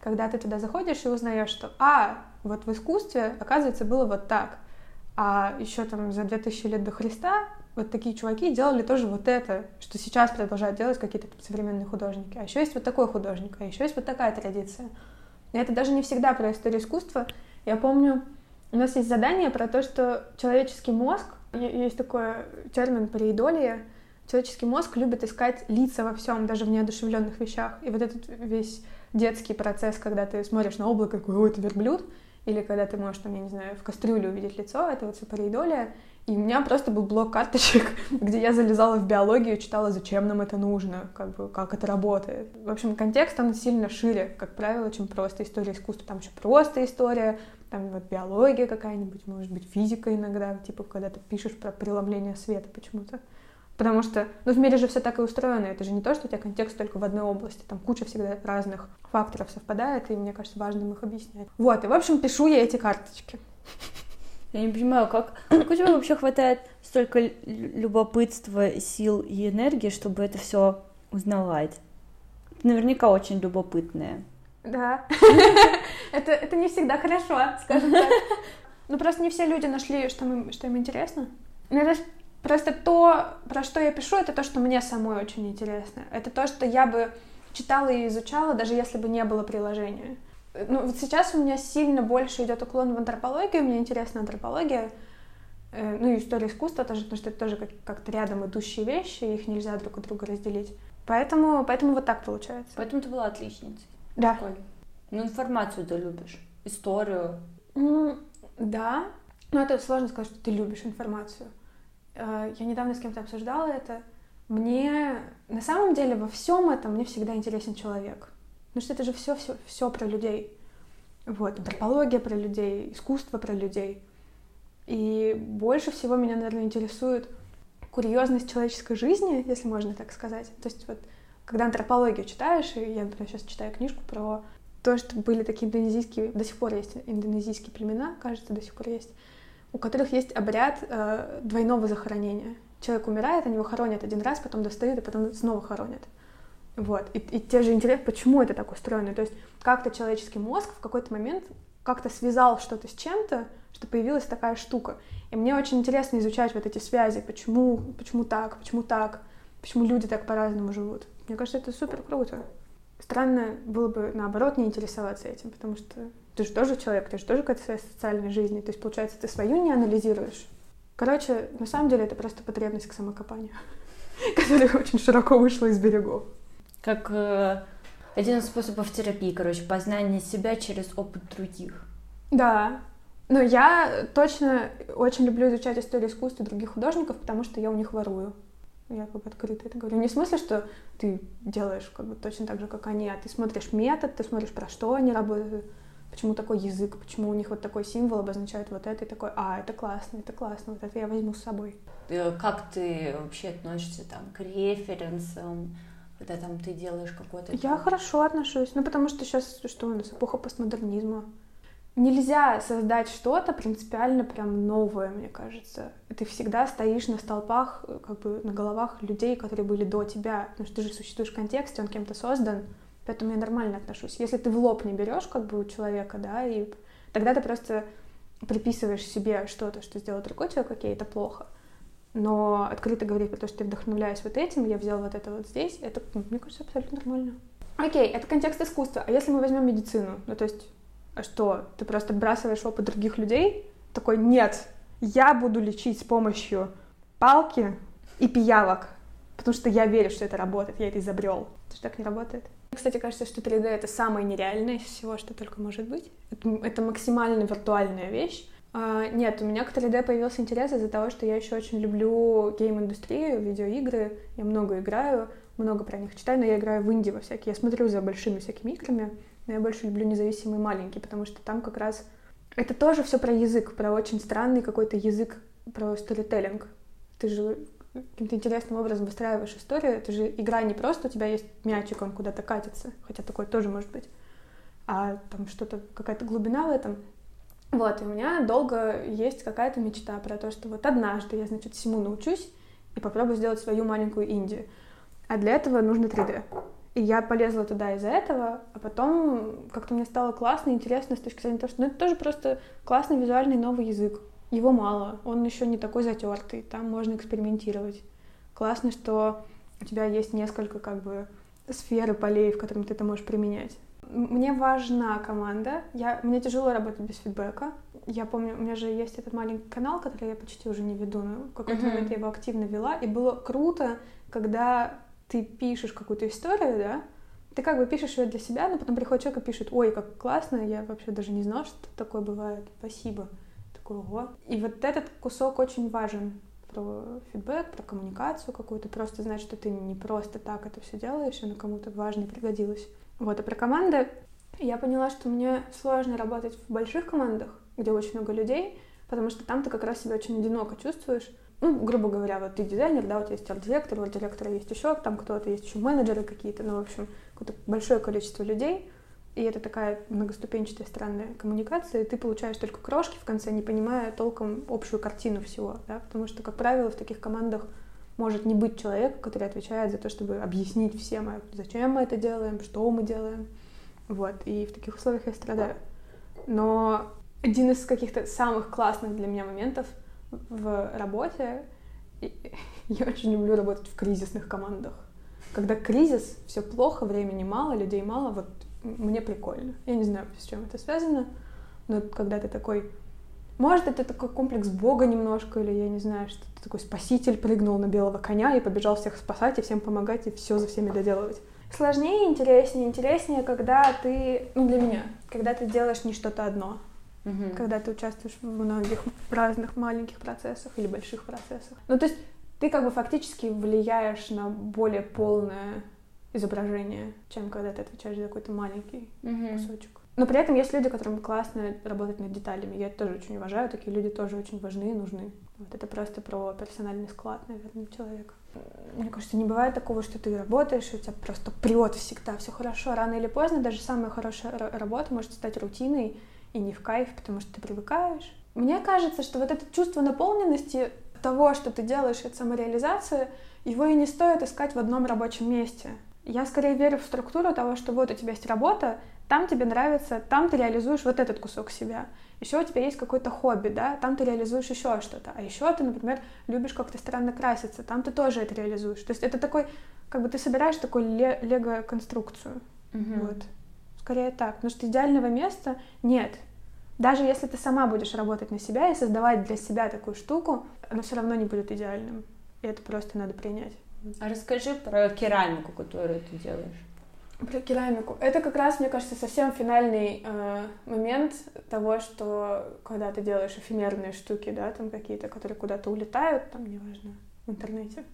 Speaker 1: когда ты туда заходишь и узнаешь, что, а, вот в искусстве, оказывается, было вот так, а еще там за 2000 лет до Христа вот такие чуваки делали тоже вот это, что сейчас продолжают делать какие-то современные художники. А еще есть вот такой художник, а еще есть вот такая традиция. И это даже не всегда про историю искусства. Я помню, у нас есть задание про то, что человеческий мозг, есть такой термин пареидолия, человеческий мозг любит искать лица во всем, даже в неодушевленных вещах. И вот этот весь детский процесс, когда ты смотришь на облако, какой, ой, это верблюд, или когда ты можешь, там, я не знаю, в кастрюле увидеть лицо, это вот супареидолия. И у меня просто был блок карточек, где я залезала в биологию, читала, зачем нам это нужно, как бы, как это работает. В общем, контекст, он сильно шире, как правило, чем просто история искусства. Там еще просто история, там вот биология какая-нибудь, может быть, физика иногда, типа, когда ты пишешь про преломление света почему-то. Потому что, ну, в мире же все так и устроено. Это же не то, что у тебя контекст только в одной области. Там куча всегда разных факторов совпадает, и мне кажется, важным их объяснять. Вот, и, в общем, пишу я эти карточки.
Speaker 3: Я не понимаю, как, как у тебя вообще хватает столько любопытства, сил и энергии, чтобы это все узнавать? Наверняка очень любопытная.
Speaker 1: Да. это, это не всегда хорошо, скажем так. Ну, просто не все люди нашли, что им, что им интересно. Ну, это Просто то, про что я пишу, это то, что мне самой очень интересно. Это то, что я бы читала и изучала, даже если бы не было приложения. Ну, вот сейчас у меня сильно больше идет уклон в антропологию, мне интересна антропология, э, ну и история искусства тоже, потому что это тоже как- как-то рядом идущие вещи, их нельзя друг от друга разделить. Поэтому, поэтому вот так получается.
Speaker 3: Поэтому ты была отличницей.
Speaker 1: Да.
Speaker 3: Школе. Ну, информацию ты любишь, историю.
Speaker 1: Mm, да, но это сложно сказать, что ты любишь информацию. Э, я недавно с кем-то обсуждала это, мне на самом деле во всем этом мне всегда интересен человек. Потому что это же все, все, все про людей. Вот, антропология про людей, искусство про людей. И больше всего меня, наверное, интересует курьезность человеческой жизни, если можно так сказать. То есть вот когда антропологию читаешь, и я, например, сейчас читаю книжку про то, что были такие индонезийские, до сих пор есть индонезийские племена, кажется, до сих пор есть, у которых есть обряд э, двойного захоронения. Человек умирает, они его хоронят один раз, потом достают и потом снова хоронят. Вот. И, и те же интересно, почему это так устроено. То есть как-то человеческий мозг в какой-то момент как-то связал что-то с чем-то, что появилась такая штука. И мне очень интересно изучать вот эти связи, почему, почему так, почему так, почему люди так по-разному живут. Мне кажется, это супер круто. Странно было бы, наоборот, не интересоваться этим, потому что ты же тоже человек, ты же тоже какая-то своя социальная жизнь, то есть, получается, ты свою не анализируешь. Короче, на самом деле это просто потребность к самокопанию, которая очень широко вышла из берегов.
Speaker 3: Как э, один из способов терапии, короче, познание себя через опыт других.
Speaker 1: Да. Но я точно очень люблю изучать историю искусства других художников, потому что я у них ворую. Я как бы открыто это говорю. Не в смысле, что ты делаешь как бы точно так же, как они, а ты смотришь метод, ты смотришь, про что они работают, почему такой язык, почему у них вот такой символ обозначает вот это, и такой, а, это классно, это классно, вот это я возьму с собой.
Speaker 3: Э, как ты вообще относишься там к референсам, когда там ты делаешь какой-то...
Speaker 1: Я хорошо отношусь, ну потому что сейчас, что у нас, эпоха постмодернизма. Нельзя создать что-то принципиально прям новое, мне кажется. Ты всегда стоишь на столпах, как бы на головах людей, которые были до тебя, потому что ты же существуешь в контексте, он кем-то создан, поэтому я нормально отношусь. Если ты в лоб не берешь как бы у человека, да, и тогда ты просто приписываешь себе что-то, что сделал другой человек, окей, это плохо. Но открыто говорить про то, что ты вдохновляюсь вот этим, я взял вот это вот здесь, это, мне кажется, абсолютно нормально. Окей, это контекст искусства. А если мы возьмем медицину, ну то есть а что, ты просто бросаешь опыт других людей? Такой, нет, я буду лечить с помощью палки и пиявок, потому что я верю, что это работает, я это изобрел. Это же так не работает. Кстати, кажется, что 3D — это самое нереальное из всего, что только может быть. Это, это максимально виртуальная вещь. А, нет, у меня к 3D появился интерес из-за того, что я еще очень люблю гейм-индустрию, видеоигры. Я много играю, много про них читаю, но я играю в инди во всякие. Я смотрю за большими всякими играми, но я больше люблю независимый маленький, потому что там как раз... Это тоже все про язык, про очень странный какой-то язык, про сторителлинг. Ты же каким-то интересным образом выстраиваешь историю. Это же игра не просто у тебя есть мячик, он куда-то катится, хотя такое тоже может быть, а там что-то, какая-то глубина в этом. Вот, и у меня долго есть какая-то мечта про то, что вот однажды я, значит, всему научусь и попробую сделать свою маленькую Индию. А для этого нужно 3D. И я полезла туда из-за этого, а потом как-то мне стало классно и интересно с точки зрения того, что ну, это тоже просто классный визуальный новый язык. Его мало, он еще не такой затертый, там можно экспериментировать. Классно, что у тебя есть несколько как бы сферы полей, в которых ты это можешь применять. Мне важна команда. Я, мне тяжело работать без фидбэка. Я помню, у меня же есть этот маленький канал, который я почти уже не веду, но в какой-то mm-hmm. момент я его активно вела, и было круто, когда ты пишешь какую-то историю, да, ты как бы пишешь ее для себя, но потом приходит человек и пишет, ой, как классно, я вообще даже не знала, что такое бывает, спасибо. Ого. И вот этот кусок очень важен про фидбэк, про коммуникацию какую-то, просто знать, что ты не просто так это все делаешь, оно кому-то важно и пригодилось. Вот, а про команды я поняла, что мне сложно работать в больших командах, где очень много людей, потому что там ты как раз себя очень одиноко чувствуешь, ну, грубо говоря, вот ты дизайнер, да, у тебя есть арт-директор, у директора есть еще там кто-то, есть еще менеджеры какие-то, ну, в общем, какое-то большое количество людей, и это такая многоступенчатая странная коммуникация, и ты получаешь только крошки в конце, не понимая толком общую картину всего, да, потому что, как правило, в таких командах может не быть человека, который отвечает за то, чтобы объяснить всем, а зачем мы это делаем, что мы делаем, вот, и в таких условиях я страдаю. Но один из каких-то самых классных для меня моментов — в работе я очень люблю работать в кризисных командах. Когда кризис, все плохо, времени мало, людей мало, вот мне прикольно. Я не знаю, с чем это связано, но когда ты такой... Может, это такой комплекс Бога немножко, или я не знаю, что ты такой спаситель прыгнул на белого коня и побежал всех спасать и всем помогать и все за всеми доделывать. Сложнее, интереснее, интереснее, когда ты, ну для меня, когда ты делаешь не что-то одно, угу. когда ты участвуешь в многих разных маленьких процессах или больших процессах. Ну, то есть ты как бы фактически влияешь на более полное изображение, чем когда ты отвечаешь за какой-то маленький угу. кусочек. Но при этом есть люди, которым классно работать над деталями. Я это тоже очень уважаю. Такие люди тоже очень важны и нужны. Вот это просто про персональный склад, наверное, человека. Мне кажется, не бывает такого, что ты работаешь, и у тебя просто прет всегда, все хорошо. Рано или поздно даже самая хорошая работа может стать рутиной и не в кайф, потому что ты привыкаешь. Мне кажется, что вот это чувство наполненности того, что ты делаешь, это самореализация, его и не стоит искать в одном рабочем месте. Я скорее верю в структуру того, что вот у тебя есть работа, там тебе нравится, там ты реализуешь вот этот кусок себя. Еще у тебя есть какое-то хобби, да, там ты реализуешь еще что-то. А еще ты, например, любишь как-то странно краситься, там ты тоже это реализуешь. То есть это такой, как бы ты собираешь такую лего-конструкцию. Угу. Вот. Скорее так. Потому что идеального места нет. Даже если ты сама будешь работать на себя и создавать для себя такую штуку, оно все равно не будет идеальным. И это просто надо принять.
Speaker 3: А расскажи про керамику, которую ты делаешь.
Speaker 1: Про керамику. Это как раз, мне кажется, совсем финальный э, момент того, что когда ты делаешь эфемерные штуки, да, там какие-то, которые куда-то улетают, там, неважно, в интернете,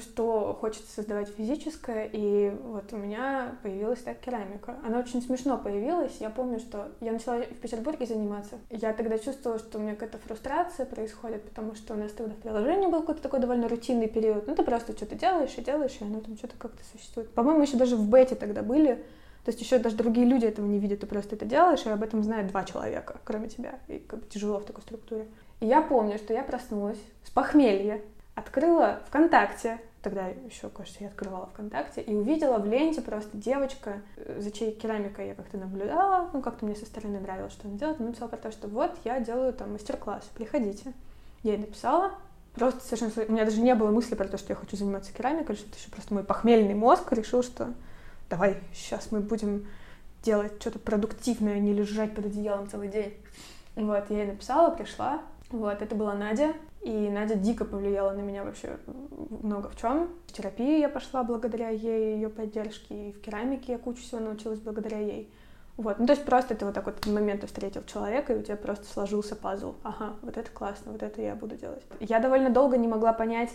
Speaker 1: что хочется создавать физическое, и вот у меня появилась так керамика. Она очень смешно появилась. Я помню, что я начала в Петербурге заниматься. Я тогда чувствовала, что у меня какая-то фрустрация происходит, потому что у нас тогда в приложении был какой-то такой довольно рутинный период. Ну, ты просто что-то делаешь и делаешь, и оно там что-то как-то существует. По-моему, еще даже в бете тогда были. То есть еще даже другие люди этого не видят, ты просто это делаешь, и об этом знает два человека, кроме тебя. И как бы тяжело в такой структуре. И я помню, что я проснулась с похмелья, открыла ВКонтакте, тогда еще, кажется, я открывала ВКонтакте, и увидела в ленте просто девочка, э, за чьей керамикой я как-то наблюдала, ну, как-то мне со стороны нравилось, что она делает, она написала про то, что вот, я делаю там мастер-класс, приходите. Я ей написала, просто совершенно... У меня даже не было мысли про то, что я хочу заниматься керамикой, что это еще просто мой похмельный мозг решил, что давай, сейчас мы будем делать что-то продуктивное, а не лежать под одеялом целый день. Вот, я ей написала, пришла, вот, это была Надя, и Надя дико повлияла на меня вообще много в чем. В терапию я пошла благодаря ей, ее поддержке, и в керамике я кучу всего научилась благодаря ей. Вот, ну то есть просто ты вот так вот момент встретил человека, и у тебя просто сложился пазл. Ага, вот это классно, вот это я буду делать. Я довольно долго не могла понять,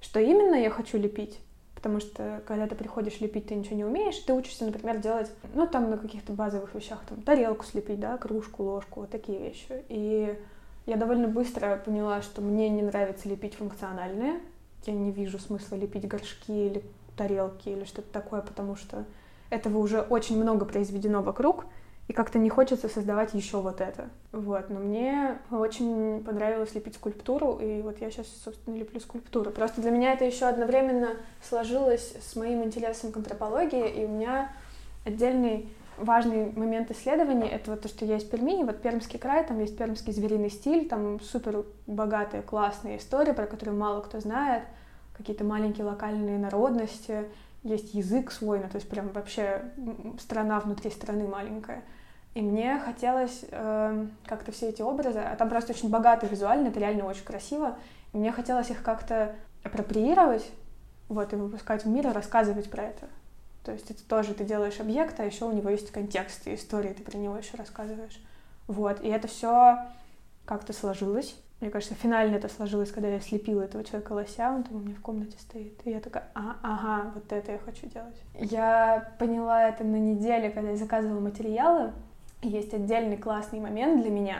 Speaker 1: что именно я хочу лепить. Потому что, когда ты приходишь лепить, ты ничего не умеешь, ты учишься, например, делать, ну, там, на каких-то базовых вещах, там, тарелку слепить, да, кружку, ложку, вот такие вещи. И я довольно быстро поняла, что мне не нравится лепить функциональное. Я не вижу смысла лепить горшки или тарелки или что-то такое, потому что этого уже очень много произведено вокруг, и как-то не хочется создавать еще вот это. Вот, но мне очень понравилось лепить скульптуру, и вот я сейчас, собственно, леплю скульптуру. Просто для меня это еще одновременно сложилось с моим интересом к антропологии, и у меня отдельный важный момент исследований — это вот то, что из Перми, вот Пермский край, там есть пермский звериный стиль, там супер богатые, классные истории, про которые мало кто знает, какие-то маленькие локальные народности, есть язык свой, ну, то есть прям вообще страна внутри страны маленькая. И мне хотелось э, как-то все эти образы, а там просто очень богато визуально, это реально очень красиво, и мне хотелось их как-то апроприировать, вот, и выпускать в мир и рассказывать про это. То есть это тоже ты делаешь объект, а еще у него есть контекст и история, ты про него еще рассказываешь. Вот, и это все как-то сложилось. Мне кажется, финально это сложилось, когда я слепила этого человека лося, он там у меня в комнате стоит. И я такая, а, ага, вот это я хочу делать. Я поняла это на неделе, когда я заказывала материалы. Есть отдельный классный момент для меня,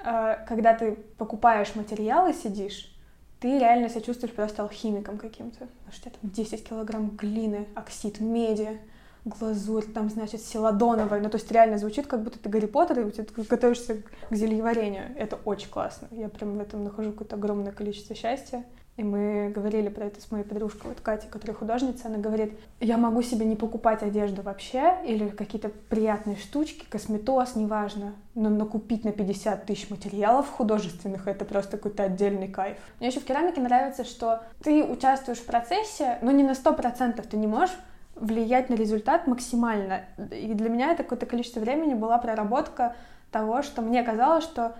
Speaker 1: э, когда ты покупаешь материалы, сидишь, ты реально себя чувствуешь просто алхимиком каким-то. Потому что там 10 килограмм глины, оксид меди, глазурь, там, значит, селадоновая. Ну, то есть реально звучит, как будто ты Гарри Поттер, и ты готовишься к зельеварению. Это очень классно. Я прям в этом нахожу какое-то огромное количество счастья. И мы говорили про это с моей подружкой, вот Катей, которая художница, она говорит, я могу себе не покупать одежду вообще, или какие-то приятные штучки, косметоз, неважно, но накупить на 50 тысяч материалов художественных, это просто какой-то отдельный кайф. Мне еще в керамике нравится, что ты участвуешь в процессе, но не на 100%, ты не можешь влиять на результат максимально. И для меня это какое-то количество времени была проработка того, что мне казалось, что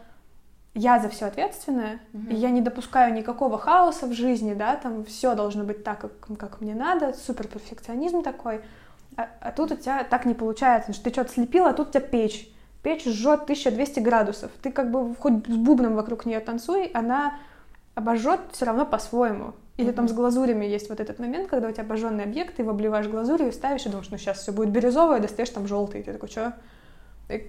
Speaker 1: я за все ответственная, mm-hmm. и я не допускаю никакого хаоса в жизни, да, там все должно быть так, как, как мне надо, супер перфекционизм такой. А, а тут у тебя так не получается, что ты что-то слепила, а тут у тебя печь. печь жжет 1200 градусов. Ты как бы хоть с бубном вокруг нее танцуй, она обожжет все равно по-своему. Или mm-hmm. там с глазурями есть вот этот момент, когда у тебя обожженный объект, ты его обливаешь глазурью, ставишь и думаешь, ну сейчас все будет бирюзовое, достаешь там желтый. И ты такой, что?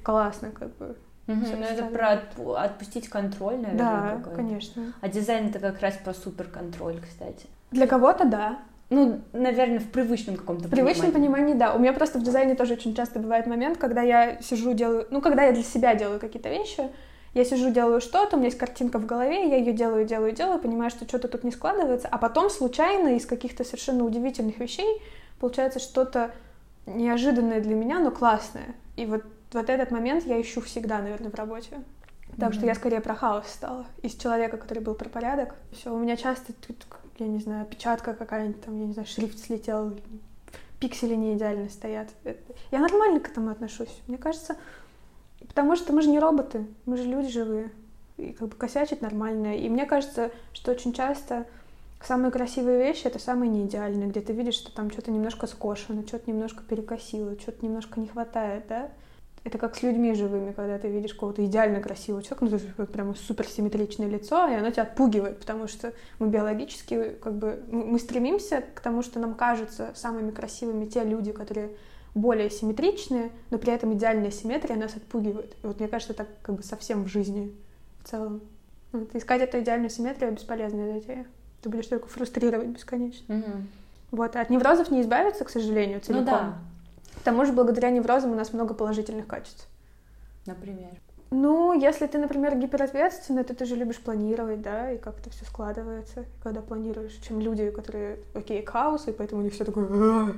Speaker 1: Классно, как бы.
Speaker 3: Угу, ну это про отпу- отпустить контроль, наверное.
Speaker 1: Да, какой-то. конечно.
Speaker 3: А дизайн это как раз про суперконтроль, кстати.
Speaker 1: Для кого-то да.
Speaker 3: Ну, наверное, в привычном каком-то
Speaker 1: В привычном понимании, да. У меня просто в дизайне тоже очень часто бывает момент, когда я сижу, делаю... Ну, когда я для себя делаю какие-то вещи, я сижу, делаю что-то, у меня есть картинка в голове, я ее делаю, делаю, делаю, понимаю, что что-то тут не складывается, а потом случайно из каких-то совершенно удивительных вещей получается что-то неожиданное для меня, но классное. И вот вот этот момент я ищу всегда, наверное, в работе. Так mm-hmm. что я скорее про хаос стала. Из человека, который был про порядок. Все, у меня часто тут, я не знаю, печатка какая-нибудь, там, я не знаю, шрифт слетел, пиксели не идеально стоят. Я нормально к этому отношусь. Мне кажется, потому что мы же не роботы, мы же люди живые. И как бы косячить нормально. И мне кажется, что очень часто самые красивые вещи — это самые неидеальные, где ты видишь, что там что-то немножко скошено, что-то немножко перекосило, что-то немножко не хватает, да? Это как с людьми живыми, когда ты видишь какого-то идеально красивого человека, ну, то есть вот прямо суперсимметричное лицо, и оно тебя отпугивает, потому что мы биологически, как бы, мы стремимся к тому, что нам кажутся самыми красивыми те люди, которые более симметричные, но при этом идеальная симметрия нас отпугивает. И вот мне кажется, так как бы совсем в жизни в целом. Вот, искать эту идеальную симметрию бесполезная затея. Ты будешь только фрустрировать бесконечно.
Speaker 3: Угу.
Speaker 1: Вот, а от неврозов не избавиться, к сожалению, целиком. Ну да. К тому же, благодаря неврозам у нас много положительных качеств.
Speaker 3: Например?
Speaker 1: Ну, если ты, например, гиперответственный, то ты же любишь планировать, да, и как-то все складывается, когда планируешь, чем люди, которые, окей, хаос, и поэтому у них все такое, а,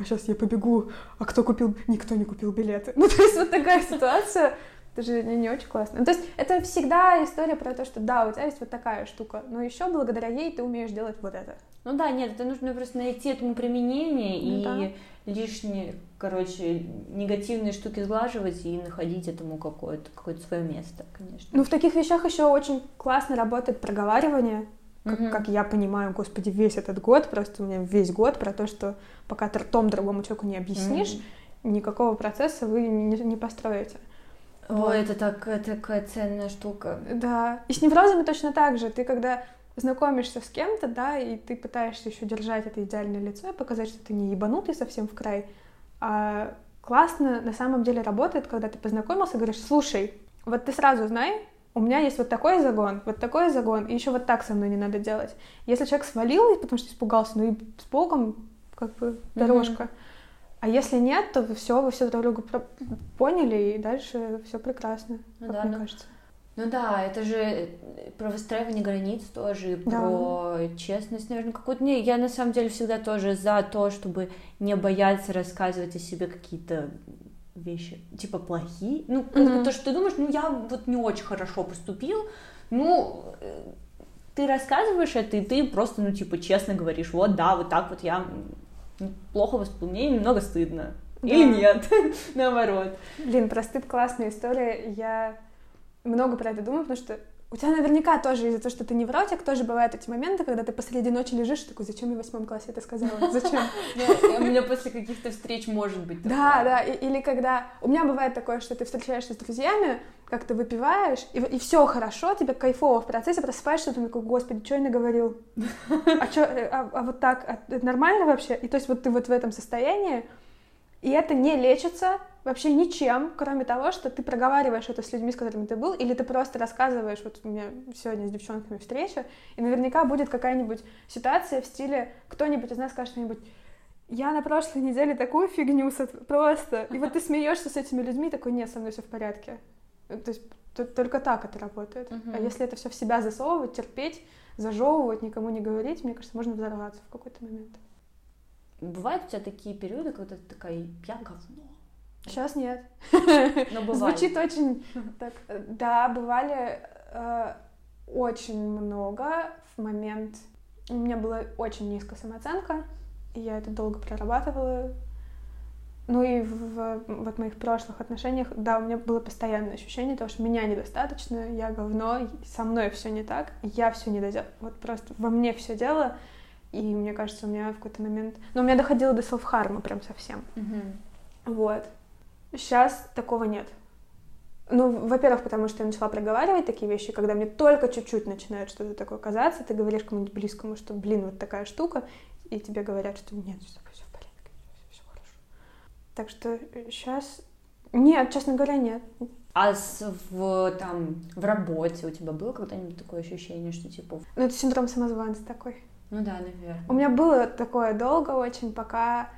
Speaker 1: а сейчас я побегу, а кто купил, никто не купил билеты. Ну, то есть вот такая ситуация, это же не, не очень классно. Ну, то есть это всегда история про то, что да, у тебя есть вот такая штука, но еще благодаря ей ты умеешь делать вот это.
Speaker 3: Ну да, нет, это нужно просто найти этому применение ну, и да лишние, короче, негативные штуки сглаживать и находить этому какое-то какое свое место, конечно.
Speaker 1: Ну, в таких вещах еще очень классно работает проговаривание, как, mm как я понимаю, господи, весь этот год, просто у меня весь год про то, что пока ты ртом другому человеку не объяснишь, mm никакого процесса вы не, не построите.
Speaker 3: Ой, вот. это так, это такая ценная штука.
Speaker 1: Да. И с неврозами точно так же. Ты когда знакомишься с кем-то, да, и ты пытаешься еще держать это идеальное лицо и показать, что ты не ебанутый совсем в край. А классно на самом деле работает, когда ты познакомился и говоришь, слушай, вот ты сразу знай, у меня есть вот такой загон, вот такой загон, и еще вот так со мной не надо делать. Если человек свалил, потому что испугался, ну и с Богом как бы дорожка. Mm-hmm. А если нет, то все, вы все друг друга поняли, и дальше все прекрасно, ну, как да, мне ну, кажется.
Speaker 3: Ну да, это же э, про выстраивание границ тоже, да. про честность, наверное, какую-то. Не, я на самом деле всегда тоже за то, чтобы не бояться рассказывать о себе какие-то вещи, типа плохие. Ну, mm-hmm. то, что ты думаешь, ну я вот не очень хорошо поступил, ну э, ты рассказываешь это, и ты просто, ну, типа, честно говоришь, вот, да, вот так вот я ну, плохо выступил, мне немного стыдно. Да. Или нет, наоборот.
Speaker 1: Блин, про стыд классная история. Я много про это думаю, потому что у тебя наверняка тоже из-за того, что ты невротик, тоже бывают эти моменты, когда ты посреди ночи лежишь и такой, зачем я в восьмом классе это сказала? Зачем?
Speaker 3: У меня после каких-то встреч может быть
Speaker 1: Да, да, или когда... У меня бывает такое, что ты встречаешься с друзьями, как ты выпиваешь, и, все хорошо, тебе кайфово в процессе, просыпаешься, ты такой, господи, что я наговорил? А, что, а, а вот так, а, это нормально вообще? И то есть вот ты вот в этом состоянии, и это не лечится вообще ничем, кроме того, что ты проговариваешь это с людьми, с которыми ты был, или ты просто рассказываешь, вот у меня сегодня с девчонками встреча, и наверняка будет какая-нибудь ситуация в стиле, кто-нибудь из нас скажет что-нибудь, я на прошлой неделе такую фигню просто, и вот ты смеешься с этими людьми, такой, нет, со мной все в порядке. То есть только так это работает. Uh-huh. А если это все в себя засовывать, терпеть, зажевывать, никому не говорить, мне кажется, можно взорваться в какой-то момент.
Speaker 3: Бывают у тебя такие периоды, когда ты такая, я говно.
Speaker 1: Сейчас нет.
Speaker 3: Но бывает.
Speaker 1: Звучит очень так. Да, бывали э, очень много в момент. У меня была очень низкая самооценка, и я это долго прорабатывала. Ну и в, в вот моих прошлых отношениях, да, у меня было постоянное ощущение того, что меня недостаточно, я говно, со мной все не так, я все не доделала. Вот просто во мне все дело, и мне кажется, у меня в какой-то момент... Ну, у меня доходило до селф-харма прям совсем.
Speaker 3: Угу.
Speaker 1: Вот. Сейчас такого нет. Ну, во-первых, потому что я начала проговаривать такие вещи, когда мне только чуть-чуть начинает что-то такое казаться, ты говоришь кому-нибудь близкому, что, блин, вот такая штука, и тебе говорят, что нет, все, все в порядке, все, все хорошо. Так что сейчас... Нет, честно говоря, нет.
Speaker 3: А с, в, там, в работе у тебя было когда-нибудь такое ощущение, что типа...
Speaker 1: Ну, это синдром самозванца такой.
Speaker 3: Ну да, наверное.
Speaker 1: У меня было такое долго очень, пока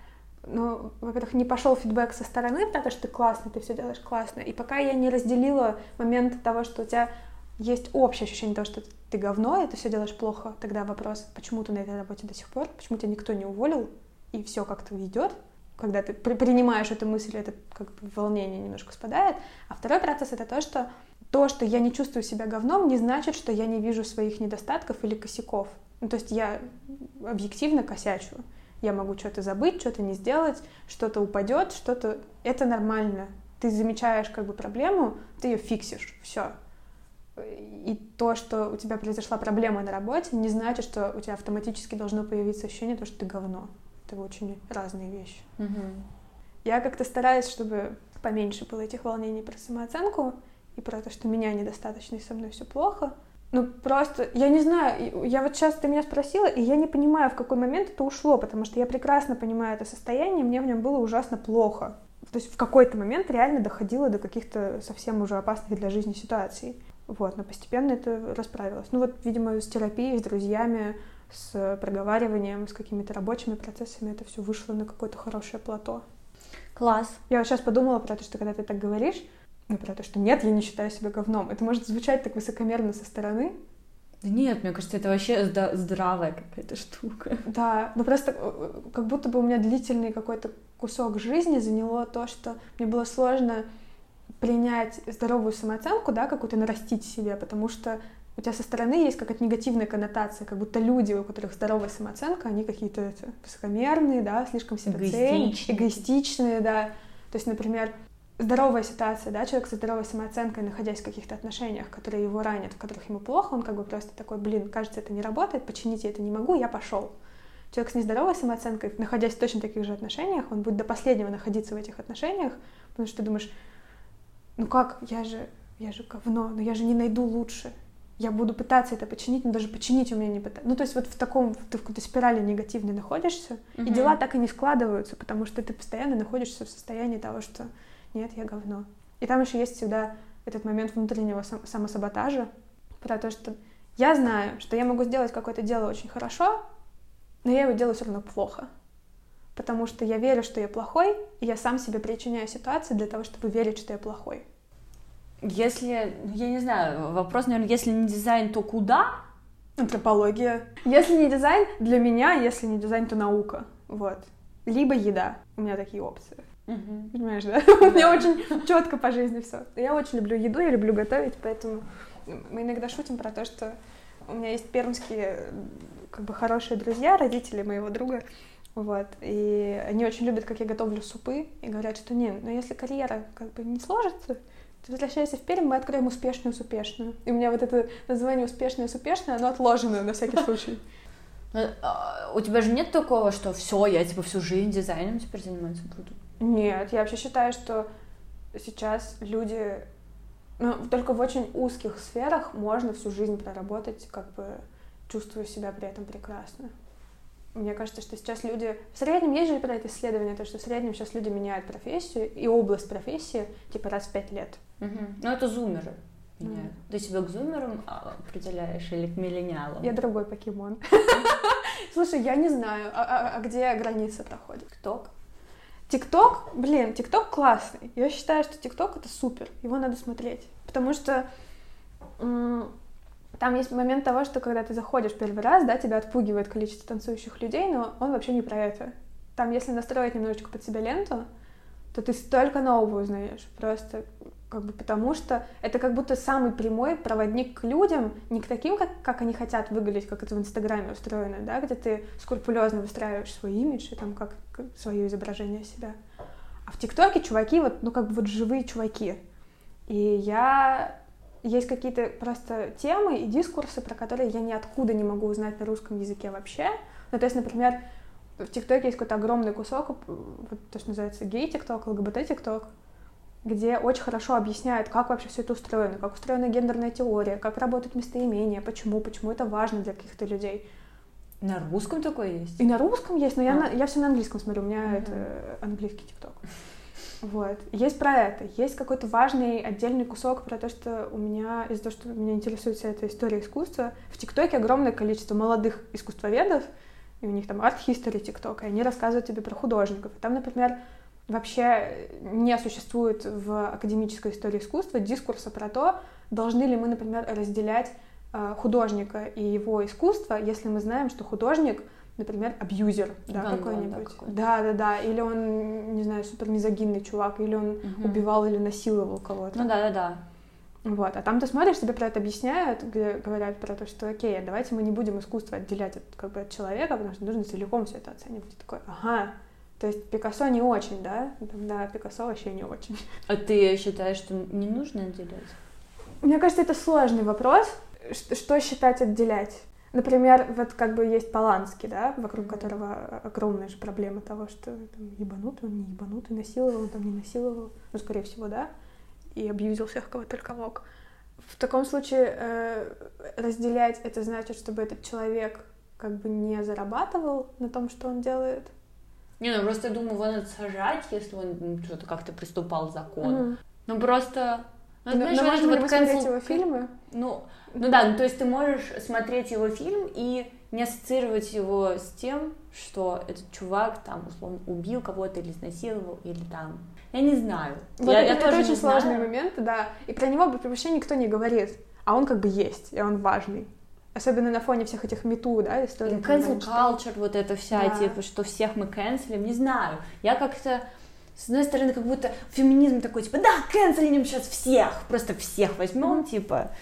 Speaker 1: ну, во-первых, не пошел фидбэк со стороны, потому что ты классно, ты все делаешь классно. И пока я не разделила момент того, что у тебя есть общее ощущение того, что ты говно, и ты все делаешь плохо, тогда вопрос, почему ты на этой работе до сих пор, почему тебя никто не уволил, и все как-то ведет, когда ты при принимаешь эту мысль, это как бы волнение немножко спадает. А второй процесс это то, что то, что я не чувствую себя говном, не значит, что я не вижу своих недостатков или косяков. Ну, то есть я объективно косячу я могу что-то забыть, что-то не сделать, что-то упадет, что-то... Это нормально. Ты замечаешь как бы проблему, ты ее фиксишь, все. И то, что у тебя произошла проблема на работе, не значит, что у тебя автоматически должно появиться ощущение, то, что ты говно. Это очень разные вещи.
Speaker 3: Угу.
Speaker 1: Я как-то стараюсь, чтобы поменьше было этих волнений про самооценку и про то, что меня недостаточно и со мной все плохо. Ну, просто, я не знаю, я вот сейчас ты меня спросила, и я не понимаю, в какой момент это ушло, потому что я прекрасно понимаю это состояние, мне в нем было ужасно плохо. То есть в какой-то момент реально доходило до каких-то совсем уже опасных для жизни ситуаций. Вот, но постепенно это расправилось. Ну вот, видимо, с терапией, с друзьями, с проговариванием, с какими-то рабочими процессами это все вышло на какое-то хорошее плато.
Speaker 3: Класс.
Speaker 1: Я вот сейчас подумала про то, что когда ты так говоришь, ну, про то, что нет, я не считаю себя говном. Это может звучать так высокомерно со стороны.
Speaker 3: Да нет, мне кажется, это вообще здравая какая-то штука.
Speaker 1: Да, но просто э, э, как будто бы у меня длительный какой-то кусок жизни заняло то, что мне было сложно принять здоровую самооценку, да, какую-то нарастить себе, потому что у тебя со стороны есть какая-то негативная коннотация, как будто люди, у которых здоровая самооценка, они какие-то высокомерные, да, слишком себя эгоистичные. эгоистичные, да. То есть, например, здоровая ситуация, да, человек со здоровой самооценкой, находясь в каких-то отношениях, которые его ранят, в которых ему плохо, он как бы просто такой, блин, кажется, это не работает, починить я это не могу, я пошел. Человек с нездоровой самооценкой, находясь в точно таких же отношениях, он будет до последнего находиться в этих отношениях, потому что ты думаешь, ну как, я же, я же говно, но я же не найду лучше. Я буду пытаться это починить, но даже починить у меня не пытаюсь. Ну, то есть вот в таком, ты в какой-то спирали негативной находишься, uh-huh. и дела так и не складываются, потому что ты постоянно находишься в состоянии того, что нет, я говно. И там еще есть всегда этот момент внутреннего сам- самосаботажа, про то, что я знаю, что я могу сделать какое-то дело очень хорошо, но я его делаю все равно плохо. Потому что я верю, что я плохой, и я сам себе причиняю ситуации для того, чтобы верить, что я плохой.
Speaker 3: Если, я не знаю, вопрос, наверное, если не дизайн, то куда?
Speaker 1: Антропология. Если не дизайн, для меня, если не дизайн, то наука. Вот. Либо еда. У меня такие опции.
Speaker 3: Угу.
Speaker 1: Понимаешь, да? У меня очень четко по жизни все. Я очень люблю еду, я люблю готовить, поэтому мы иногда шутим про то, что у меня есть пермские как бы хорошие друзья, родители моего друга, вот, и они очень любят, как я готовлю супы, и говорят, что не, но если карьера как бы не сложится, ты возвращайся в Пермь, мы откроем успешную супешную. И у меня вот это название успешная супешная, оно отложено на всякий случай.
Speaker 3: А, у тебя же нет такого, что все, я типа всю жизнь дизайном теперь занимаюсь буду?
Speaker 1: Нет, я вообще считаю, что сейчас люди, ну, только в очень узких сферах можно всю жизнь проработать, как бы чувствуя себя при этом прекрасно. Мне кажется, что сейчас люди... В среднем есть же про это исследование, то, что в среднем сейчас люди меняют профессию и область профессии типа раз в пять лет.
Speaker 3: Угу. Ну, это зумеры меняют. Mm. Ты себя к зумерам а, определяешь или к миллениалам?
Speaker 1: Я другой покемон. Слушай, я не знаю, а, а, а где граница проходит?
Speaker 3: Ток?
Speaker 1: ТикТок, блин, ТикТок классный. Я считаю, что ТикТок это супер, его надо смотреть. Потому что там есть момент того, что когда ты заходишь первый раз, да, тебя отпугивает количество танцующих людей, но он вообще не про это. Там, если настроить немножечко под себя ленту, то ты столько нового узнаешь. Просто как бы потому что это как будто самый прямой проводник к людям, не к таким, как, как они хотят выглядеть, как это в Инстаграме устроено, да, где ты скрупулезно выстраиваешь свой имидж и там как, как свое изображение себя. А в ТикТоке чуваки вот, ну как бы вот живые чуваки. И я есть какие-то просто темы и дискурсы, про которые я ниоткуда не могу узнать на русском языке вообще. Ну, то есть, например, в ТикТоке есть какой-то огромный кусок, вот то, что называется гей-ТикТок, ЛГБТ-ТикТок, где очень хорошо объясняют, как вообще все это устроено, как устроена гендерная теория, как работают местоимения, почему, почему это важно для каких-то людей.
Speaker 3: На русском такое есть?
Speaker 1: И на русском есть, но а. я, на, я все на английском смотрю, у меня mm-hmm. это английский тикток. Вот. Есть про это. Есть какой-то важный отдельный кусок про то, что у меня, из-за того, что меня интересует вся эта история искусства, в ТикТоке огромное количество молодых искусствоведов, и у них там арт-хистори ТикТок, и они рассказывают тебе про художников. И там, например, вообще не существует в академической истории искусства дискурса про то, должны ли мы, например, разделять э, художника и его искусство, если мы знаем, что художник, например, абьюзер, да, какой-нибудь. Да, да, да. Или он, не знаю, супер мизогинный чувак, или он угу. убивал или насиловал кого-то.
Speaker 3: Ну да, да, да.
Speaker 1: Вот, а там ты смотришь, тебе про это объясняют, где говорят про то, что окей, давайте мы не будем искусство отделять от, как бы, от человека, потому что нужно целиком все это оценивать. И такой, ага, то есть Пикассо не очень, да? Да, Пикассо вообще не очень.
Speaker 3: А ты считаешь, что не нужно отделять?
Speaker 1: Мне кажется, это сложный вопрос. Что считать отделять? Например, вот как бы есть Поланский, да, вокруг которого огромная же проблема того, что там, ебанутый, он не ебанутый, насиловал, он там не насиловал, ну, скорее всего, да, и абьюзил всех, кого только мог. В таком случае э, разделять это значит, чтобы этот человек как бы не зарабатывал на том, что он делает,
Speaker 3: не, ну просто я думаю, его надо сажать, если он что-то как-то приступал закон. Mm. Ну просто...
Speaker 1: Ну, знаешь, но можно вот cancel... смотреть его фильмы?
Speaker 3: Ну, ну да, ну то есть ты можешь смотреть его фильм и не ассоциировать его с тем, что этот чувак там, условно, убил кого-то или изнасиловал, или там... Я не знаю.
Speaker 1: Вот
Speaker 3: я,
Speaker 1: это, я это тоже очень сложный момент, да. И про него вообще никто не говорит. А он как бы есть, и он важный. Особенно на фоне всех этих мету, да, историй.
Speaker 3: Cancel culture, вот это вся, да. типа, что всех мы канцелим, не знаю. Я как-то, с одной стороны, как будто феминизм такой, типа, да, канцелим сейчас всех, просто всех возьмем, mm. типа,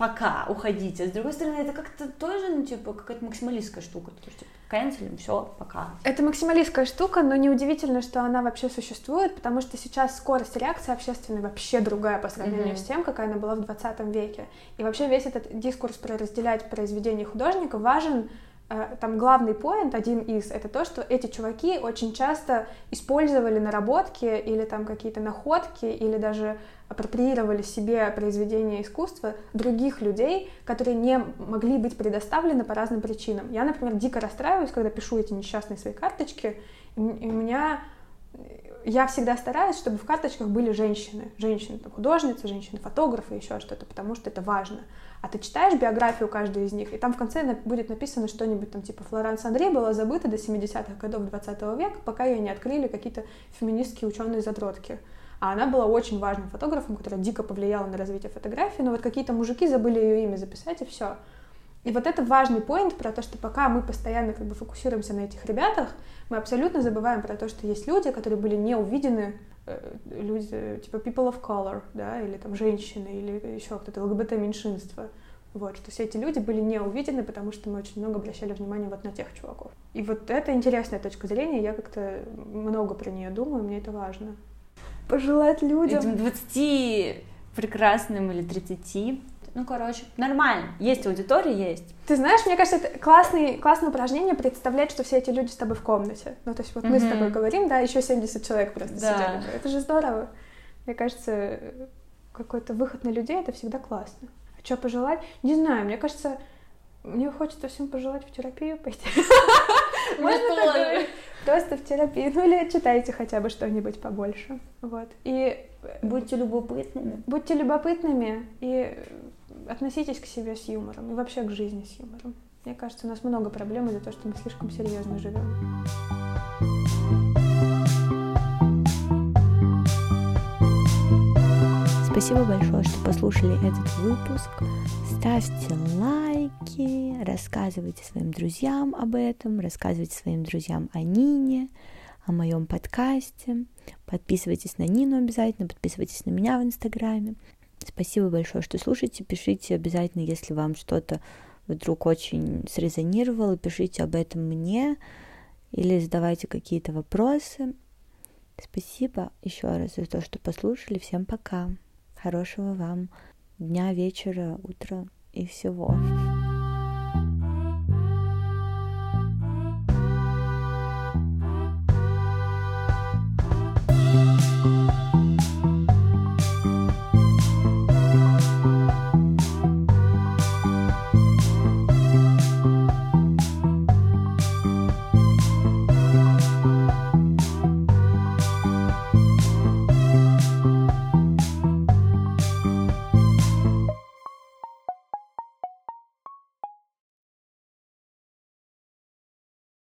Speaker 3: пока, уходите. А с другой стороны, это как-то тоже, ну, типа, какая-то максималистская штука. То есть, типа, канцелим, все, пока.
Speaker 1: Это максималистская штука, но неудивительно, что она вообще существует, потому что сейчас скорость реакции общественной вообще другая по сравнению mm-hmm. с тем, какая она была в 20 веке. И вообще весь этот дискурс про разделять произведения художника важен Э, там главный поинт, один из, это то, что эти чуваки очень часто использовали наработки или там какие-то находки, или даже апроприировали себе произведения искусства других людей, которые не могли быть предоставлены по разным причинам. Я, например, дико расстраиваюсь, когда пишу эти несчастные свои карточки, и у меня я всегда стараюсь, чтобы в карточках были женщины, женщины там, художницы, женщины-фотографы, еще что-то, потому что это важно. А ты читаешь биографию каждой из них, и там в конце будет написано что-нибудь там типа «Флоранс Андре была забыта до 70-х годов 20 века, пока ее не открыли какие-то феминистские ученые-задротки». А она была очень важным фотографом, который дико повлияла на развитие фотографии, но вот какие-то мужики забыли ее имя записать, и все. И вот это важный поинт про то, что пока мы постоянно как бы фокусируемся на этих ребятах, мы абсолютно забываем про то, что есть люди, которые были не увидены, э, люди типа people of color, да, или там женщины, или еще кто-то, ЛГБТ-меньшинство. Вот, что все эти люди были не увидены, потому что мы очень много обращали внимание вот на тех чуваков. И вот это интересная точка зрения, я как-то много про нее думаю, мне это важно. Пожелать людям...
Speaker 3: Этим 20 прекрасным или 30 ну, короче, нормально. Есть аудитория, есть.
Speaker 1: Ты знаешь, мне кажется, это классный, классное упражнение представлять, что все эти люди с тобой в комнате. Ну, то есть вот mm-hmm. мы с тобой говорим, да, еще 70 человек просто да. сидели. Это же здорово. Мне кажется, какой-то выход на людей — это всегда классно. А что пожелать? Не знаю, мне кажется, мне хочется всем пожелать в терапию пойти. Можно такое? Просто в терапию. Ну или читайте хотя бы что-нибудь побольше. Вот. И
Speaker 3: будьте любопытными.
Speaker 1: Будьте любопытными и относитесь к себе с юмором и вообще к жизни с юмором. Мне кажется, у нас много проблем из-за того, что мы слишком серьезно живем.
Speaker 2: Спасибо большое, что послушали этот выпуск. Ставьте лайки, рассказывайте своим друзьям об этом, рассказывайте своим друзьям о Нине, о моем подкасте. Подписывайтесь на Нину обязательно, подписывайтесь на меня в Инстаграме. Спасибо большое, что слушаете. Пишите обязательно, если вам что-то вдруг очень срезонировало, пишите об этом мне или задавайте какие-то вопросы. Спасибо еще раз за то, что послушали. Всем пока. Хорошего вам дня, вечера, утра и всего.